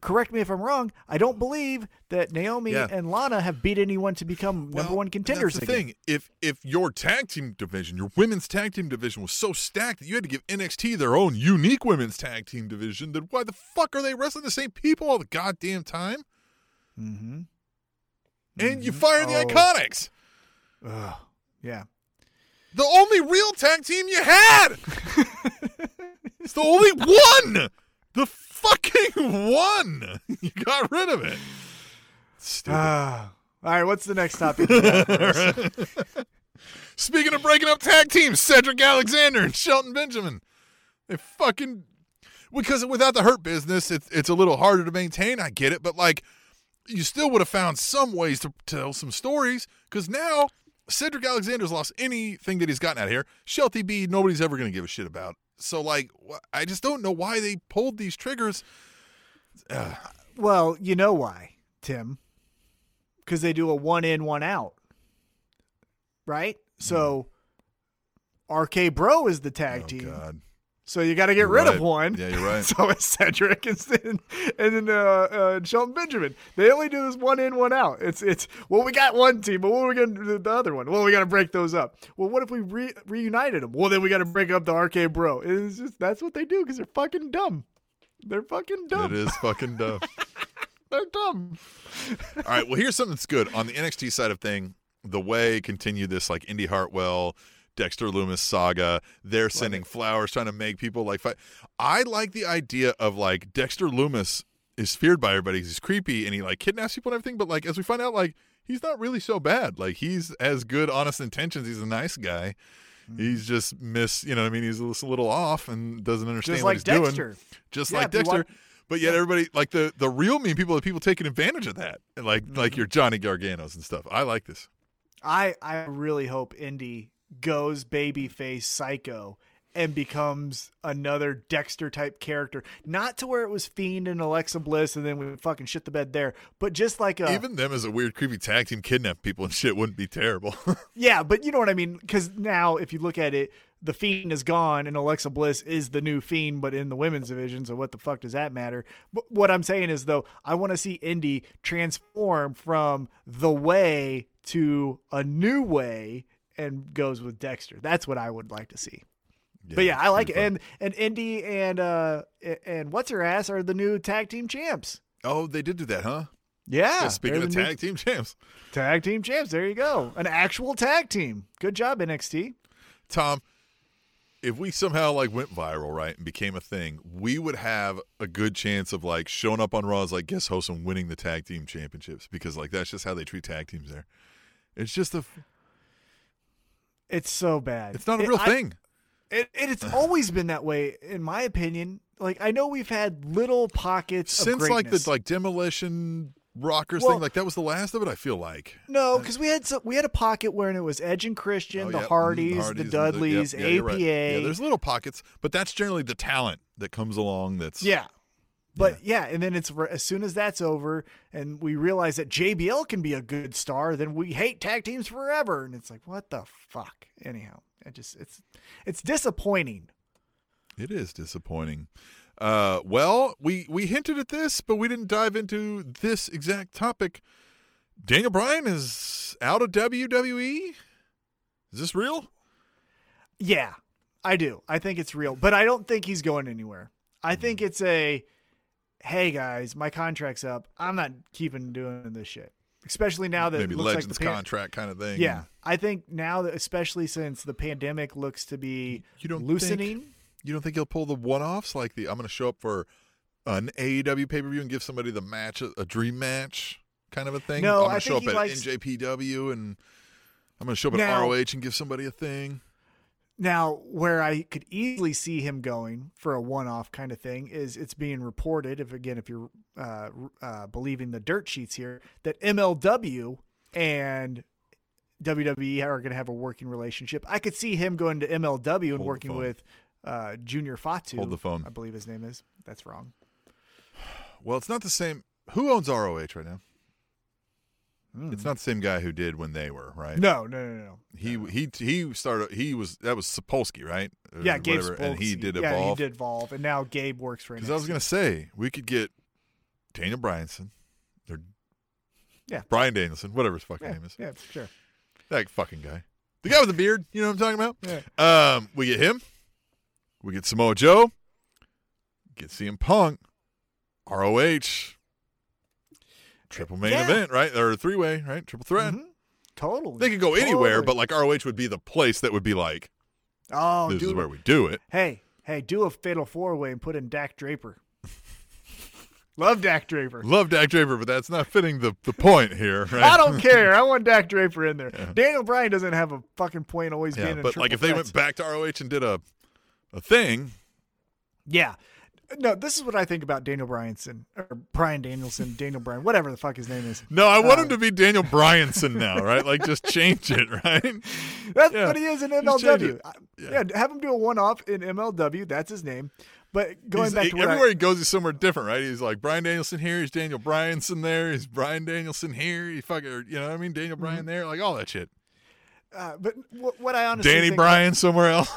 correct me if I'm wrong. I don't believe that Naomi Yeah. and Lana have beat anyone to become number one contenders That's the again. thing. If if your tag team division, your women's tag team division was so stacked that you had to give NXT their own unique women's tag team division, then why the fuck are they wrestling the same people all the goddamn time? Mm-hmm. And you fire the Oh. Iconics, Ugh. Yeah. the only real tag team you had. it's the only one. The fucking one. You got rid of it. Stupid. Ah. all right. What's the next topic? Speaking of breaking up tag teams, Cedric Alexander and Shelton Benjamin. They fucking because without the hurt business, it's it's a little harder to maintain. I get it, but like you still would have found some ways to tell some stories because now Cedric Alexander's lost anything that he's gotten out of here. Shelty B, nobody's ever going to give a shit about. So like, I just don't know why they pulled these triggers. Ugh. well, you know why, Tim? Because they do a one in, one out. Right? So hmm. RK Bro is the tag oh team. God, So you got to get You're rid right. of one. Yeah, you're right. so it's Cedric and then, and then uh, uh, Shelton Benjamin. They only do this one in, one out. It's it's well, we got one team, but what are we going to do with the other one? Well, we got to break those up. Well, what if we re- reunited them? Well, then we got to break up the RK Bro. It's just that's what they do because they're fucking dumb. They're fucking dumb. it is fucking dumb. They're dumb. All right. Well, here's something that's good on the NXT side of thing. The way continue this like Indy Hartwell, Dexter Lumis saga. They're sending flowers, trying to make people like fight. I like the idea of like Dexter Lumis is feared by everybody. He's creepy and he like kidnaps people and everything. But like as we find out, like he's not really so bad. Like he's as good, honest intentions. He's a nice guy. Mm-hmm. He's just miss, you know what I mean? He's a little off and doesn't understand Just what like he's doing Dexter. just Yeah, like Dexter. want- but yet everybody like the the real mean people are people taking advantage of that, like Mm-hmm. like your Johnny Garganos and stuff. I like this. I I really hope Indy goes babyface psycho and becomes another Dexter type character. Not to where it was Fiend and Alexa Bliss and then we fucking shit the bed there, but just like a Even them as a weird creepy tag team kidnap people and shit wouldn't be terrible. yeah, but you know what I mean because now if you look at it, the Fiend is gone and Alexa Bliss is the new Fiend, but in the women's division. So what the fuck does that matter? But what I'm saying is though, I want to see Indy transform from the way to a new way and goes with Dexter. That's what I would like to see. but yeah, I like it. And and Indy and uh and what's her ass are the new tag team champs. oh, they did do that, huh? Yeah. Yeah, speaking of tag team champs, tag team champs, there you go. An actual tag team. Good job, NXT. Tom. If we somehow like went viral, right, and became a thing, we would have a good chance of like showing up on Raw as like guest host and winning the tag team championships because like that's just how they treat tag teams there. It's just a, It's so bad. it's not a It- real I- thing. It, it, it's always been that way, in my opinion. Like I know we've had little pockets of since like the like demolition rockers Well- thing like that was the last of it i feel like no, because we had some, we had a pocket where it was Edge and Christian, Oh, the yep, mhm, Hardys, Hardys the Dudleys, yep, yeah, APA. right. yeah there's little pockets but that's generally the talent that comes along that's Yeah. But yeah. and then it's as soon as that's over, and we realize that JBL can be a good star, then we hate tag teams forever, and it's like, what the fuck? Anyhow, it just it's it's disappointing. it is disappointing uh well we we hinted at this but we didn't dive into this exact topic daniel bryan is out of wwe is this real Yeah, I do. I think it's real, but I don't think he's going anywhere. I think it's a, hey guys, my contract's up. I'm not keeping doing this shit. Especially now that maybe it looks legends like the pan- contract kind of thing Yeah, I think now that especially since the pandemic looks to be You don't think- loosening. you don't think he'll pull the one-offs like the i'm gonna show up for an aew pay-per-view and give somebody the match a, a dream match kind of a thing? No, I'm gonna show up at likes- NJPW and I'm gonna show up at Now- ROH and give somebody a thing. Now, where I could easily see him going for a one-off kind of thing is it's being reported, if again, if you're uh, uh, believing the dirt sheets here, that MLW and WWE are going to have a working relationship. I could see him going to MLW and Hold working with uh, Junior Fatu. Hold the phone. I believe his name is. That's wrong. Well, it's not the same. Who owns ROH right now? Hmm. It's not the same guy who did when they were right. No, no, no, no. He he he started. He was that was Sapolsky, right? Or Yeah, Gabe whatever, and he Sapolsky. did Yeah, he did evolve, and now Gabe works for. Because I was gonna say we could get Daniel Bryanson, or Yeah. Bryan Danielson, whatever his fucking Yeah, name is. yeah, sure. That fucking guy, the guy with the beard. You know what I'm talking about? Yeah. Um, we get him. We get Samoa Joe. Get CM Punk. ROH. Triple main Yeah. event, right? Or three way, right? Triple threat. Mhm. Totally. They could go anywhere, but like ROH would be the place that would be like, oh, this dude, is where we do it. Hey, hey, do a fatal four way and put in Dak Draper. Love Dak Draper. Love Dak Draper, but that's not fitting the, the point here, right? I don't care. I want Dak Draper in there. Daniel Bryan doesn't have a fucking point always yeah, being in but like if they threats. went back to ROH and did a a thing, Yeah. No, this is what I think about Daniel Bryanson or Bryan Danielson, Daniel Bryan, whatever the fuck his name is. no, I want Uh, him to be Daniel Bryanson now, right? Like just change it, right? That's Yeah. what he is in MLW. Yeah. Yeah. have him do a one off in MLW. That's his name. But going He's- back he- to what I- everywhere he goes, he's somewhere different, right? He's like Bryan Danielson here, he's Daniel Bryanson there, he's Bryan Danielson here, he fucking, you know what I mean? Daniel Bryan Mm-hmm. there, like all that shit. Uh, but what, what I honestly Danny think Bryan somewhere else.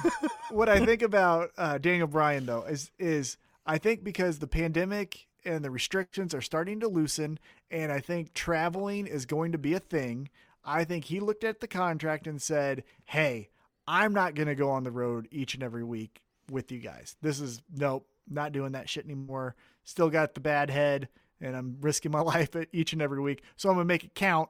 what I think about uh, Daniel Bryan though is is I think because the pandemic and the restrictions are starting to loosen, and I think traveling is going to be a thing. I think he looked at the contract and said, "Hey, I'm not going to go on the road each and every week with you guys. This is nope, not doing that shit anymore. Still got the bad head, and I'm risking my life each and every week. So I'm gonna make it count."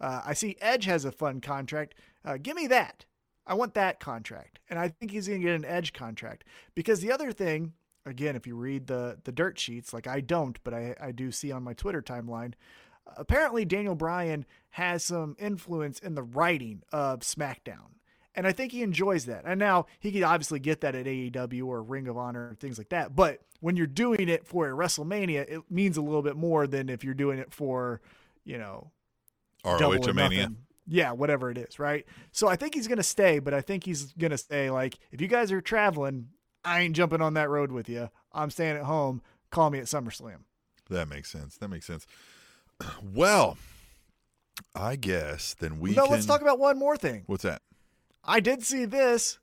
Uh, I see Edge has a fun contract. Uh, give me that. I want that contract. And I think he's going to get an Edge contract. Because the other thing, again, if you read the, the dirt sheets, like I don't, but I, I do see on my Twitter timeline, apparently Daniel Bryan has some influence in the writing of SmackDown. And I think he enjoys that. And now he could obviously get that at AEW or Ring of Honor, things like that. But when you're doing it for a WrestleMania, it means a little bit more than if you're doing it for, you know, ROH Mania. Yeah, whatever it is, right? So I think he's gonna stay, but I think he's gonna stay. Like, if you guys are traveling, I ain't jumping on that road with you. I'm staying at home. Call me at SummerSlam. That makes sense. That makes sense. Well, I guess then we no, can. let's talk about one more thing. What's that? I did see this.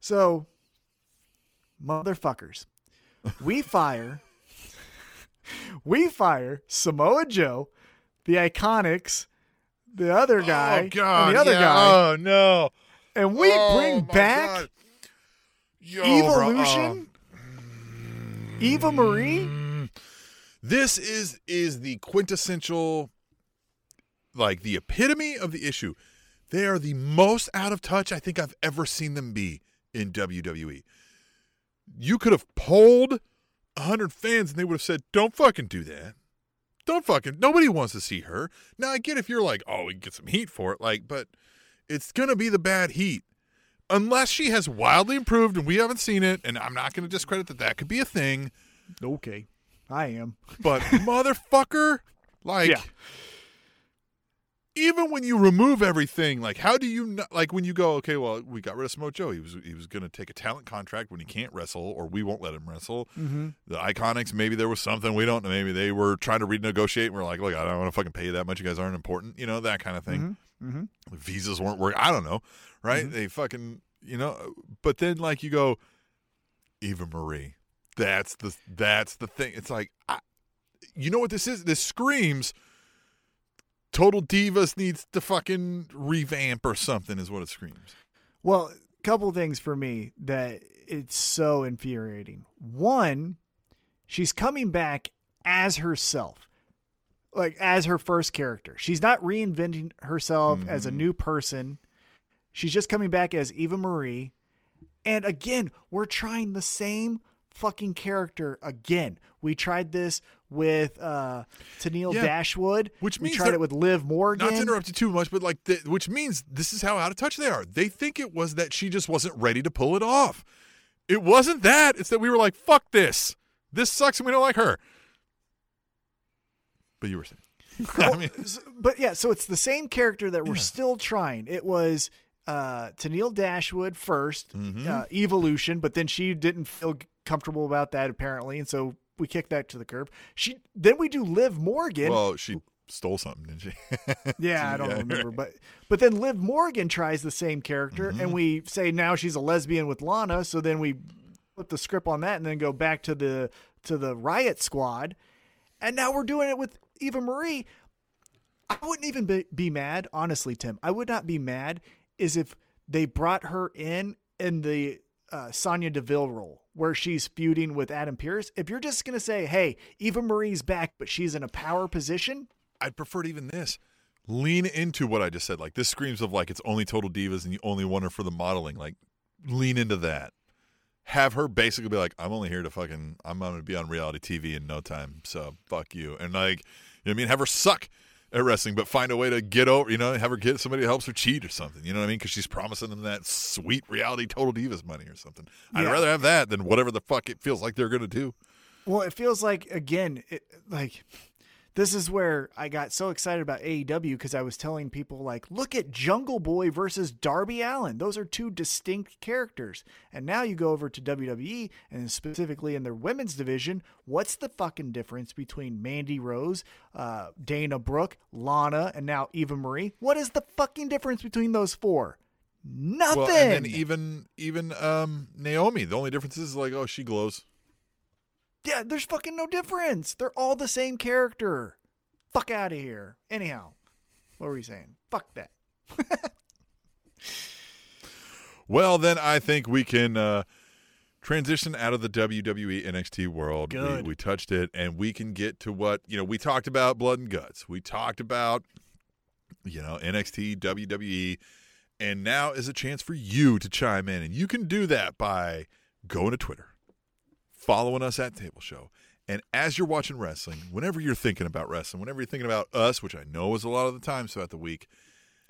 So, motherfuckers, we fire, we fire Samoa Joe, the Iconics, the other oh, guy, oh God! and the other yeah. guy, Oh no! and we Oh, bring back. Yo, bro, Evolution, uh, Eva Marie. oh. This is is the quintessential, like the epitome of the issue. They are the most out of touch I think I've ever seen them be in WWE. You could have polled hundred fans and they would have said, "Don't fucking do that." Don't fucking. Nobody wants to see her. Now I get if you're like, oh, we can get some heat for it, like, but it's gonna be the bad heat, unless she has wildly improved and we haven't seen it. And I'm not gonna discredit that that could be a thing, Okay, I am. but motherfucker, like, Yeah. Even when you remove everything, like, how do you not, like when you go, okay, well, we got rid of Samoa Joe. He was he was gonna take a talent contract when he can't wrestle, or we won't let him wrestle. Mm-hmm. The Iconics, maybe there was something we don't know. Maybe they were trying to renegotiate. And we're like, look, I don't want to fucking pay you that much. You guys aren't important, you know, that kind of thing. Mm-hmm. The visas weren't working. I don't know, right? They fucking, you know. But then, like, you go, Eva Marie. That's the that's the thing. It's like, I, you know what this is? This screams. Total Divas needs to fucking revamp or something. Is what it screams. Well, a couple things for me that it's so infuriating. One, she's coming back as herself, like as her first character. She's not reinventing herself as a mm-hmm. new person. She's just coming back as Eva Marie. And again, we're trying the same fucking character again. We tried this with uh, Tennille Yeah. Dashwood. Which we means tried it with Liv Morgan. Not to interrupt you too much, but like, the, which means this is how out of touch they are. They think it was that she just wasn't ready to pull it off. It wasn't that. It's that we were like, fuck this. This sucks and we don't like her. But you were saying. I mean, but yeah, so it's the same character that we're Yeah. still trying. It was uh Tennille Dashwood 1st Mhm. uh, evolution, but then she didn't feel comfortable about that apparently, and so we kick that to the curb. She then we do Liv Morgan. well, she stole something, didn't she? yeah, I don't Yeah, remember, but but then Liv Morgan tries the same character, Mm-hmm. and we say now she's a lesbian with Lana. So then we flip the script on that, and then go back to the to the Riot Squad, and now we're doing it with Eva Marie. I wouldn't even be, be mad, honestly, Tim. I would not be mad is if they brought her in in the uh, Sonya Deville role where she's feuding with Adam Pearce. If you're just gonna say, "Hey, Eva Marie's back, but she's in a power position," I'd prefer to even this. Lean into what I just said. Like this screams of like it's only total divas and you only want her for the modeling. Like lean into that. Have her basically be like, I'm only here to fucking I'm gonna be on reality TV in no time. So fuck you. And like you know what I mean? Have her suck at wrestling, but find a way to get over you know, have her get somebody who helps her cheat or something. You know what I mean? Because she's promising them that sweet reality total divas money or something. I'd rather have that than whatever the fuck it feels like they're gonna do. Well, it feels like again, it, like this is where I got so excited about AEW because I was telling people like, look at Jungle Boy versus Darby Allin. Those are two distinct characters. And now you go over to WWE and specifically in their women's division, what's the fucking difference between Mandy Rose, uh, Dana Brooke, Lana, and now Eva Marie? What is the fucking difference between those four? Nothing. Well, and even even um Naomi, the only difference is like, oh, she glows. Yeah, there's fucking no difference. They're all the same character. Fuck out of here. Anyhow, what were you saying? Fuck that. Well, then I think we can uh, transition out of the WWE NXT world. Good. We, we touched it, and we can get to what you know. We talked about blood and guts. We talked about you know NXT, WWE, and now is a chance for you to chime in, and you can do that by going to Twitter, following us at Table Show. And as you're watching wrestling, whenever you're thinking about wrestling, whenever you're thinking about us, which I know is a lot of the times throughout the week,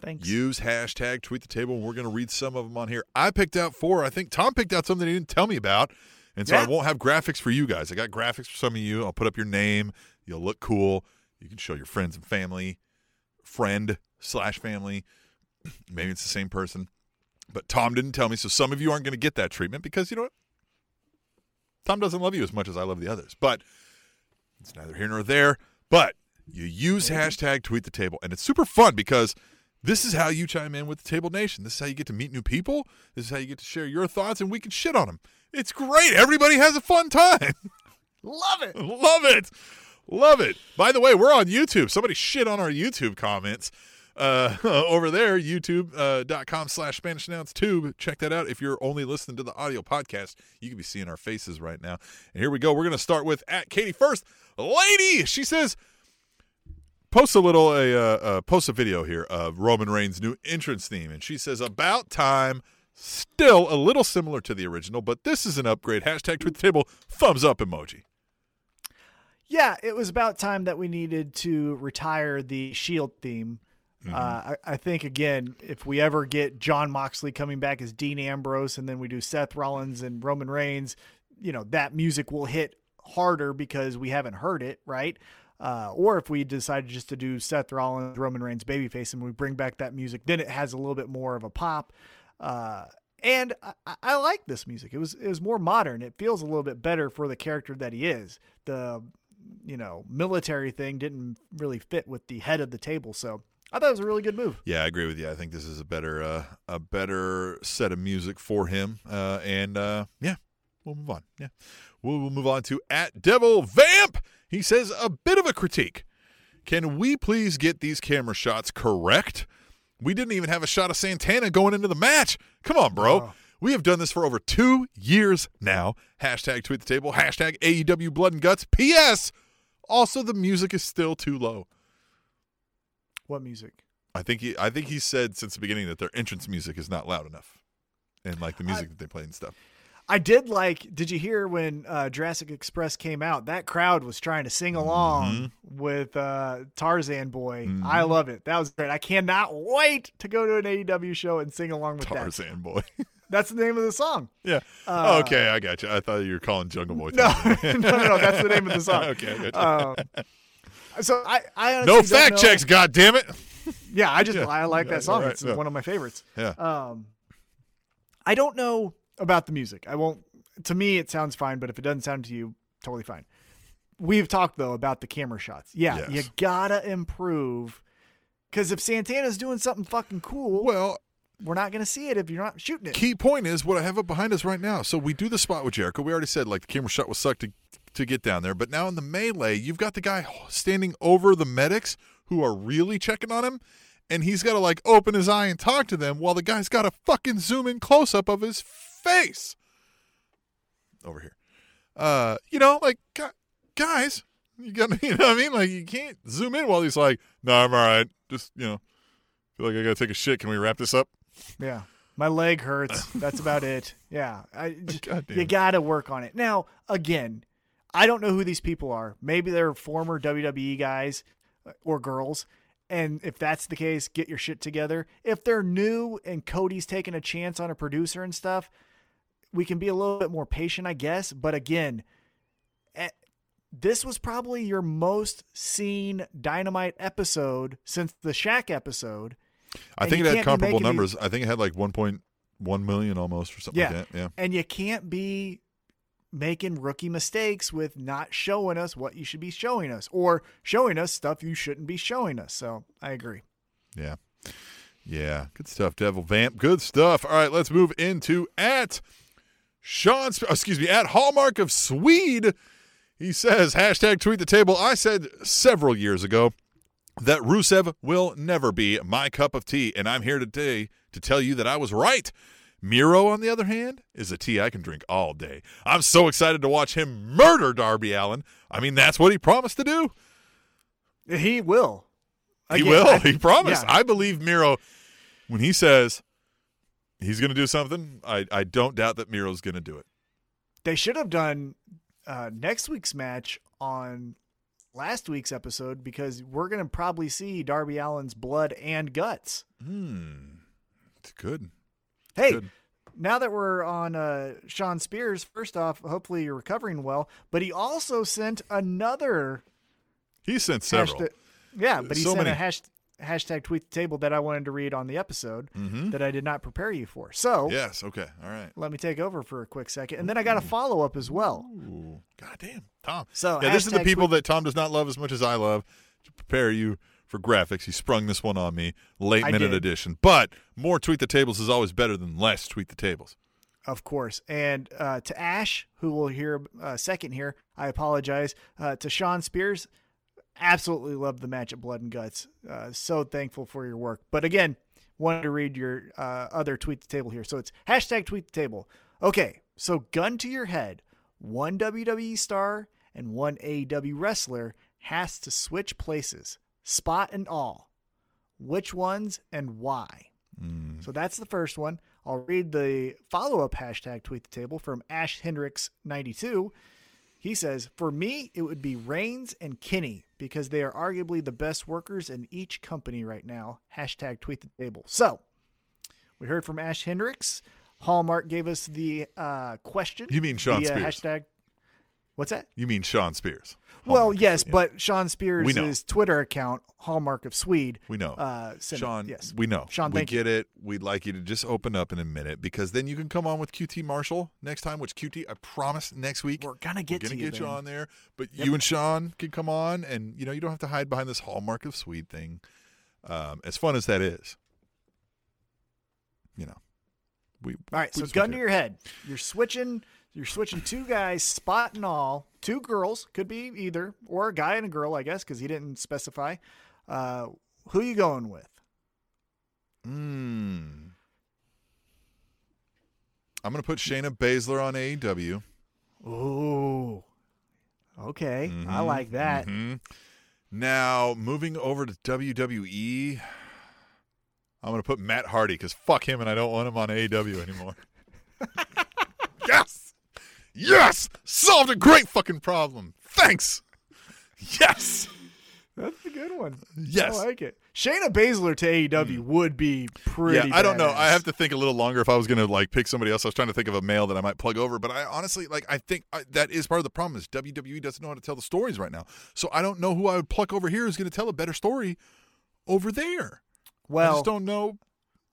Thanks. Use hashtag tweet the table, and we're going to read some of them on here. I picked out four. I think Tom picked out something he didn't tell me about. And so I won't have graphics for you guys. I got graphics for some of you. I'll put up your name. You'll look cool. You can show your friends and family, friend slash family. Maybe it's the same person. But Tom didn't tell me. So some of you aren't going to get that treatment because you know what? Tom doesn't love you as much as I love the others. But it's neither here nor there. But you use hashtag tweet the table, and it's super fun because this is how you chime in with the Table Nation. This is how you get to meet new people. This is how you get to share your thoughts, and we can shit on them. It's great. Everybody has a fun time. Love it. Love it. Love it. By the way, we're on YouTube. Somebody shit on our YouTube comments uh, over there, youtube.com slash Spanish Announce Tube. Check that out. If you're only listening to the audio podcast, you can be seeing our faces right now. And here we go. We're going to start with at Katie first. Lady, she says, post a little, a uh, uh, post a video here of Roman Reigns' new entrance theme. And she says, about time. Still a little similar to the original, but this is an upgrade. Hashtag the table, thumbs up emoji. Yeah, it was about time that we needed to retire the Shield theme. Uh, I, I think again, if we ever get Jon Moxley coming back as Dean Ambrose, and then we do Seth Rollins and Roman Reigns, you know that music will hit harder because we haven't heard it, right? Uh, or if we decide just to do Seth Rollins, Roman Reigns, babyface, and we bring back that music, then it has a little bit more of a pop. Uh, and I- I like this music. It was it was more modern. It feels a little bit better for the character that he is. The you know military thing didn't really fit with the head of the table, so I thought it was a really good move. Yeah, I agree with you. I think this is a better uh, a better set of music for him. Uh, and uh, yeah, we'll move on. Yeah, we'll, we'll move on to at Devil Vamp. He says a bit of a critique. Can we please get these camera shots correct? We didn't even have a shot of Santana going into the match. Come on, bro. Oh. We have done this for over two years now. Hashtag tweet the table. Hashtag AEW blood and guts. P.S. Also, the music is still too low. What music? I think he I think he said since the beginning that their entrance music is not loud enough. And like the music that they play and stuff. I did like. Did you hear when uh, Jurassic Express came out? That crowd was trying to sing along with uh, Tarzan Boy. I love it. That was great. I cannot wait to go to an AEW show and sing along with that. Tarzan boy. That's the name of the song. yeah. okay, I got you. I thought you were calling Jungle Boy. No, no, no, no. That's the name of the song. okay, I got you. Um, so I, I no fact checks. God damn it. Yeah, I just Yeah. I like that song. right, it's yeah. one of my favorites. Yeah. Um, I don't know about the music. I won't. To me, it sounds fine, but if it doesn't sound to you, totally fine. We've talked though about the camera shots. Yeah, Yes. you gotta improve. Because if Santana's doing something fucking cool, well, we're not gonna see it if you're not shooting it. key point is what I have up behind us right now. So we do the spot with Jericho. We already said like the camera shot was sucked to to get down there, but now in the melee, you've got the guy standing over the medics who are really checking on him, and he's got to like open his eye and talk to them while the guy's got a fucking zoom in close up of his face over here. Uh, you know, like guys, you got me you know what I mean? Like you can't zoom in while he's like, "No, I'm all right. Just you know, feel like I gotta take a shit. Can we wrap this up?" Yeah. My leg hurts. That's about it. Yeah. I just, you got to work on it. Now, again, I don't know who these people are. Maybe they're former WWE guys uh, or girls. And if that's the case, get your shit together. If they're new and Cody's taking a chance on a producer and stuff, we can be a little bit more patient, I guess. But again, eh, this was probably your most seen Dynamite episode since the Shaq episode. I think it had comparable numbers. I think it had like 1.1 million almost or something Yeah. like that. Yeah. And you can't be making rookie mistakes with not showing us what you should be showing us or showing us stuff you shouldn't be showing us. So I agree. Yeah. Yeah. Good stuff, Devil Vamp. Good stuff. All right, let's move into at Shawn, excuse me, at Hallmark of Swede. He says, hashtag tweet the table. I said several years ago that Rusev will never be my cup of tea, and I'm here today to tell you that I was right. Miro, on the other hand, is a tea I can drink all day. I'm so excited to watch him murder Darby Allin. I mean, that's what he promised to do. He will. He will. I- he promised. yeah. I believe Miro when he says he's going to do something. I, I don't doubt that Miro's going to do it. They should have done uh, next week's match on last week's episode because we're going to probably see Darby Allin's blood and guts. Hmm. It's good. Hey, Good. now that we're on uh, Shawn Spears, first off, hopefully you're recovering well. But he also sent another He sent several. Hashtag, yeah, but he So sent a many. hash, hashtag tweet the table that I wanted to read on the episode that I did not prepare you for. So Yes. Okay. All right. let me take over for a quick second, and then I got a follow up as well. Ooh. God damn. Tom. So, yeah, this is the people tweet- that Tom does not love as much as I love to prepare you for graphics. He sprung this one on me, late I minute did. edition. But more tweet the tables is always better than less tweet the tables. Of course. And uh, to Ash, who will hear a second here, I apologize. Uh, to Shawn Spears, absolutely loved the match at Blood and Guts. Uh, so thankful for your work. But again, wanted to read your uh, other tweet the table here. So it's hashtag tweet the table. Okay, so gun to your head. One WWE star and one AEW wrestler has to switch places, spot and all. Which ones and why? So that's the first one. I'll read the follow up hashtag tweet the table from Ash Hendricks 92. He says, For me, it would be Reigns and Kenny because they are arguably the best workers in each company right now. Hashtag tweet the table. So we heard from Ash Hendricks. Hallmark gave us the uh, question. You mean Shawn via Spears. Hashtag. What's that? You mean Shawn Spears? Well, Hallmark of yes, Swede. but Shawn We know. Spears' Twitter account, Hallmark of Swede. We know. Uh, sent it. Shawn, yes. we know. Shawn, we thank you. get it. We'd like you to just open up in a minute because then you can come on with QT Marshall next time, which QT, I promise next week. We're gonna get we're to gonna you, get you Ben. on there. But you and Shawn can come on and you know, you don't have to hide behind this hallmark of Swede thing. Um, as fun as that is. You know. We All right, we so just gun want to your head. You're switching. You're switching two guys, spot and all. Two girls could be either, or a guy and a girl, I guess, because he didn't specify. Uh, who you going with? Mm. I'm gonna put Shayna Baszler on AEW. Ooh, okay, I Mhm, like that. mhm. Now moving over to WWE, I'm gonna put Matt Hardy because fuck him and I don't want him on AEW anymore. yes, yes, solved a great fucking problem. Thanks. Yes, That's a good one. yes. I like it. Shayna Baszler to AEW would be pretty. yeah, I don't know. I have to think a little longer if I was going to like pick somebody else. I was trying to think of a male that I might plug over, but I honestly like. I think I, that is part of the problem is WWE doesn't know how to tell the stories right now. So I don't know who I would pluck over here who's going to tell a better story over there. Well, I just don't know.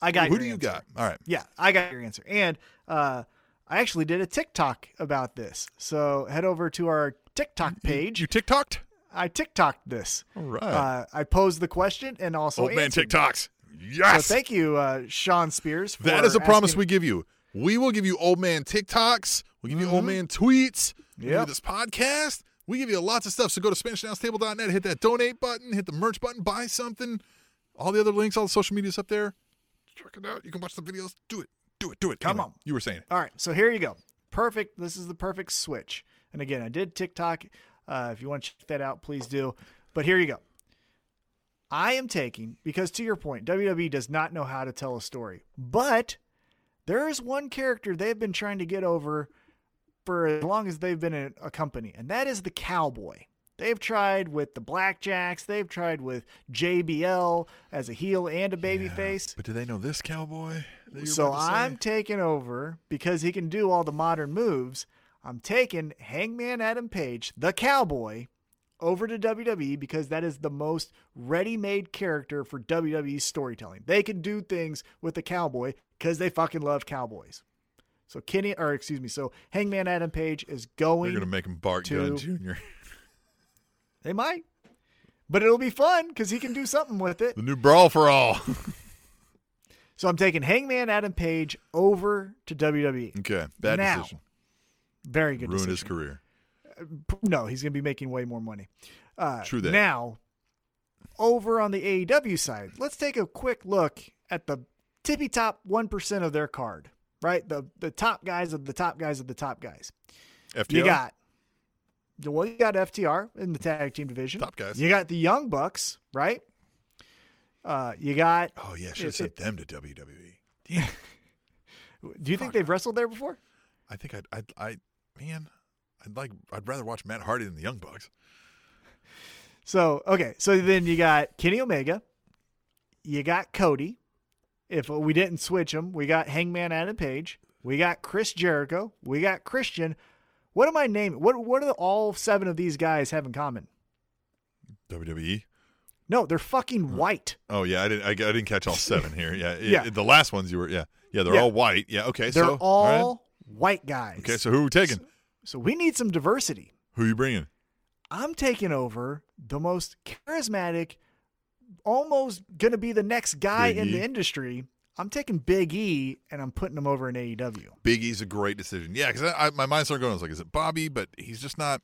I got who do you got? All right. Yeah, I got your answer. And uh, I actually did a TikTok about this. So head over to our TikTok page. You TikToked? I TikToked this. All right. Uh, I posed the question and also Old man. TikToks. So Yes. thank you, uh, Shawn Spears. For that is a promise we give you. We will give you old man TikToks. We give you old man tweets. We give this podcast. We give you lots of stuff. So go to SpanishAnnounceTable.net, hit that donate button, hit the merch button, buy something. All the other links, all the social media's up there. Check it out. You can watch the videos. Do it. Do it. Do it. Come Anyway, on. You were saying it. All right, so here you go. Perfect. This is the perfect switch. And again, I did TikTok. Uh, if you want to check that out, please do. But here you go. I am taking because to your point, WWE does not know how to tell a story, but there is one character they've been trying to get over for as long as they've been in a company, and that is the cowboy. They've tried with the Blackjacks. They've tried with JBL as a heel and a babyface. But do they know this cowboy? So about to say? I'm taking over because he can do all the modern moves. I'm taking Hangman Adam Page, the cowboy, over to WWE because that is the most ready-made character for WWE storytelling. They can do things with the cowboy because they fucking love cowboys. So Kenny, or excuse me, so Hangman Adam Page is going. going to make him Bart to- Gunn Jr. They might, but it'll be fun because he can do something with it. the new Brawl for All. So I'm taking Hangman Adam Page over to WWE. okay. Bad Now, decision. Very good. Decision. Ruined his career. No, he's going to be making way more money. Uh, True that. Now, over on the AEW side, let's take a quick look at the tippy top 1% of their card, right? The the top guys of the top guys of the top guys. FTR? You got, well, you got FTR in the tag team division. Top guys. You got the Young Bucks, right? Uh, you got, Oh, yeah. Should have sent them to WWE. do you think they've wrestled there before? I think I'd, I'd, I, man, I'd like, I'd rather watch Matt Hardy than the Young Bucks. So okay, so then you got Kenny Omega, you got Cody. If we didn't switch them, we got Hangman Adam Page, we got Chris Jericho, we got Christian. What am I naming? What what do all seven of these guys have in common? WWE. No, they're fucking white. Oh yeah, I didn't. I, I didn't catch all seven here. Yeah, it- Yeah. the last ones you were. Yeah, yeah. They're Yeah. all white. Yeah. Okay. They're so all right. white guys. Okay. So who are we taking? so we need some diversity. Who are you bringing? I'm taking over the most charismatic, almost gonna be the next guy Big in E. the industry. I'm taking Big E and I'm putting him over in AEW. Big E's a great decision. Yeah, because my mind started going. I was like, is it Bobby? But he's just not.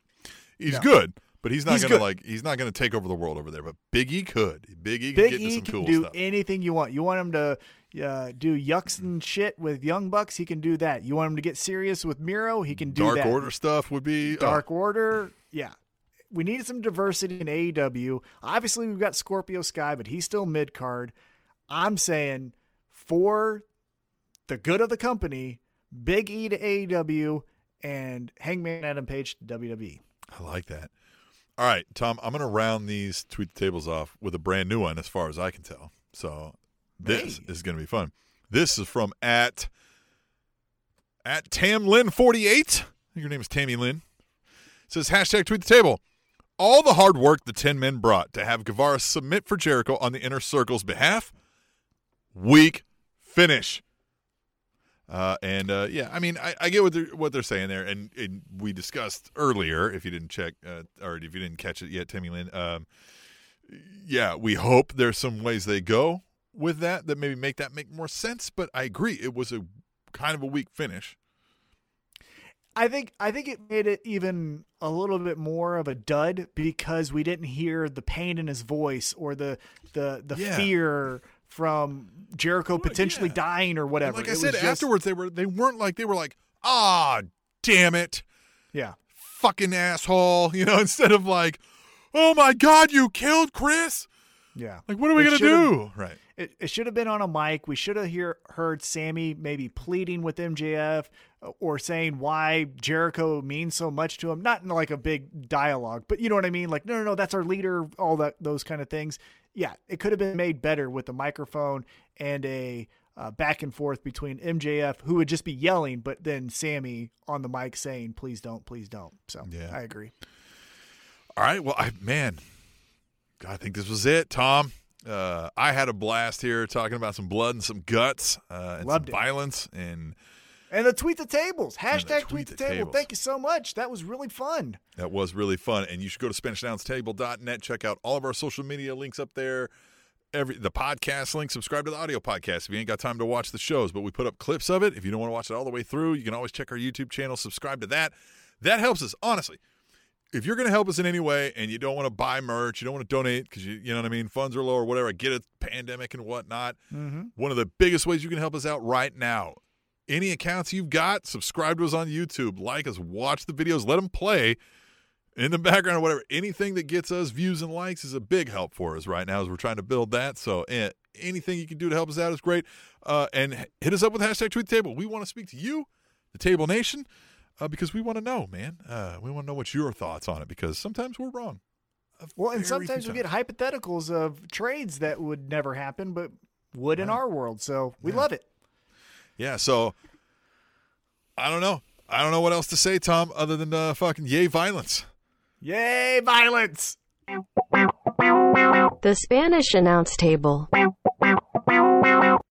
He's No. good, but he's not He's gonna good. like. He's not gonna take over the world over there. But Big E could. Big E could Big get into E some can cool do stuff. anything you want. You want him to uh, do yucks and shit with Young Bucks, he can do that. You want him to get serious with Miro, he can do Dark that. Order stuff would be oh, Dark Order, yeah. We need some diversity in AEW. Obviously, we've got Scorpio Sky, but he's still mid card. I'm saying for the good of the company, Big E to AEW and Hangman Adam Page to WWE. I like that. All right, Tom, I'm going to round these tweet the tables off with a brand new one as far as I can tell. So this Hey. is going to be fun. This is from at at TamLin48. Your name is Tammy Lynn. It says hashtag tweet the table. All the hard work the 10 men brought to have Guevara submit for Jericho on the inner circle's behalf. Weak finish. Uh, and uh, yeah, I mean, I, I get what they're what they're saying there, and, and we discussed earlier. If you didn't check, uh, or if you didn't catch it yet, Timmy Lynn. Um, yeah, we hope there's some ways they go with that that maybe make that make more sense. But I agree, it was a kind of a weak finish. I think I think it made it even a little bit more of a dud because we didn't hear the pain in his voice or the the the Yeah. fear from Jericho potentially yeah. dying or And whatever. like I It said just- afterwards, they were they weren't like they were like, ah, damn it, yeah. fucking asshole, you know, instead of like, oh my god, you killed Chris. Yeah. Like, what are we It gonna do? Right. It, it should have been on a mic. We should have hear, heard Sammy maybe pleading with MJF or saying why Jericho means so much to him. Not in like a big dialogue, but you know what I mean? Like, no, no, no, that's our leader, all that, those kind of things. Yeah, it could have been made better with a microphone and a uh, back and forth between MJF, who would just be yelling, but then Sammy on the mic saying, please don't, please don't. So Yeah. I agree. All right. Well, I man, God, I think this was it, Tom. Uh, I had a blast here talking about some blood and some guts uh, and Loved some it. violence and And the tweet the tables. Hashtag tweet tweet, the the, table. tables. Thank you so much. That was really fun. That was really fun. And you should go to SpanishAnnounceTable.net, check out all of our social media links up there. Every the podcast link, subscribe to the audio podcast if you ain't got time to watch the shows. But we put up clips of it. If you don't want to watch it all the way through, you can always check our YouTube channel, subscribe to that. That helps us, honestly. If you're going to help us in any way and you don't want to buy merch, you don't want to donate because you, you know what I mean, funds are low or whatever, I get it, pandemic and whatnot. Mm-hmm. One of the biggest ways you can help us out right now any accounts you've got, subscribe to us on YouTube, like us, watch the videos, let them play in the background or whatever. Anything that gets us views and likes is a big help for us right now as we're trying to build that. So eh, anything you can do to help us out is great. Uh, and hit us up with hashtag tweet the table. We want to speak to you, the Table Nation, uh, because we want to know, man. Uh, we want to know what your thoughts on it because sometimes we're wrong. Uh, Well, and sometimes we get hypotheticals of trades that would never happen, but would in our world. So we Yeah. love it. Yeah, so I don't know. I don't know what else to say, Tom, other than uh, fucking yay violence. Yay, violence! The Spanish announce table.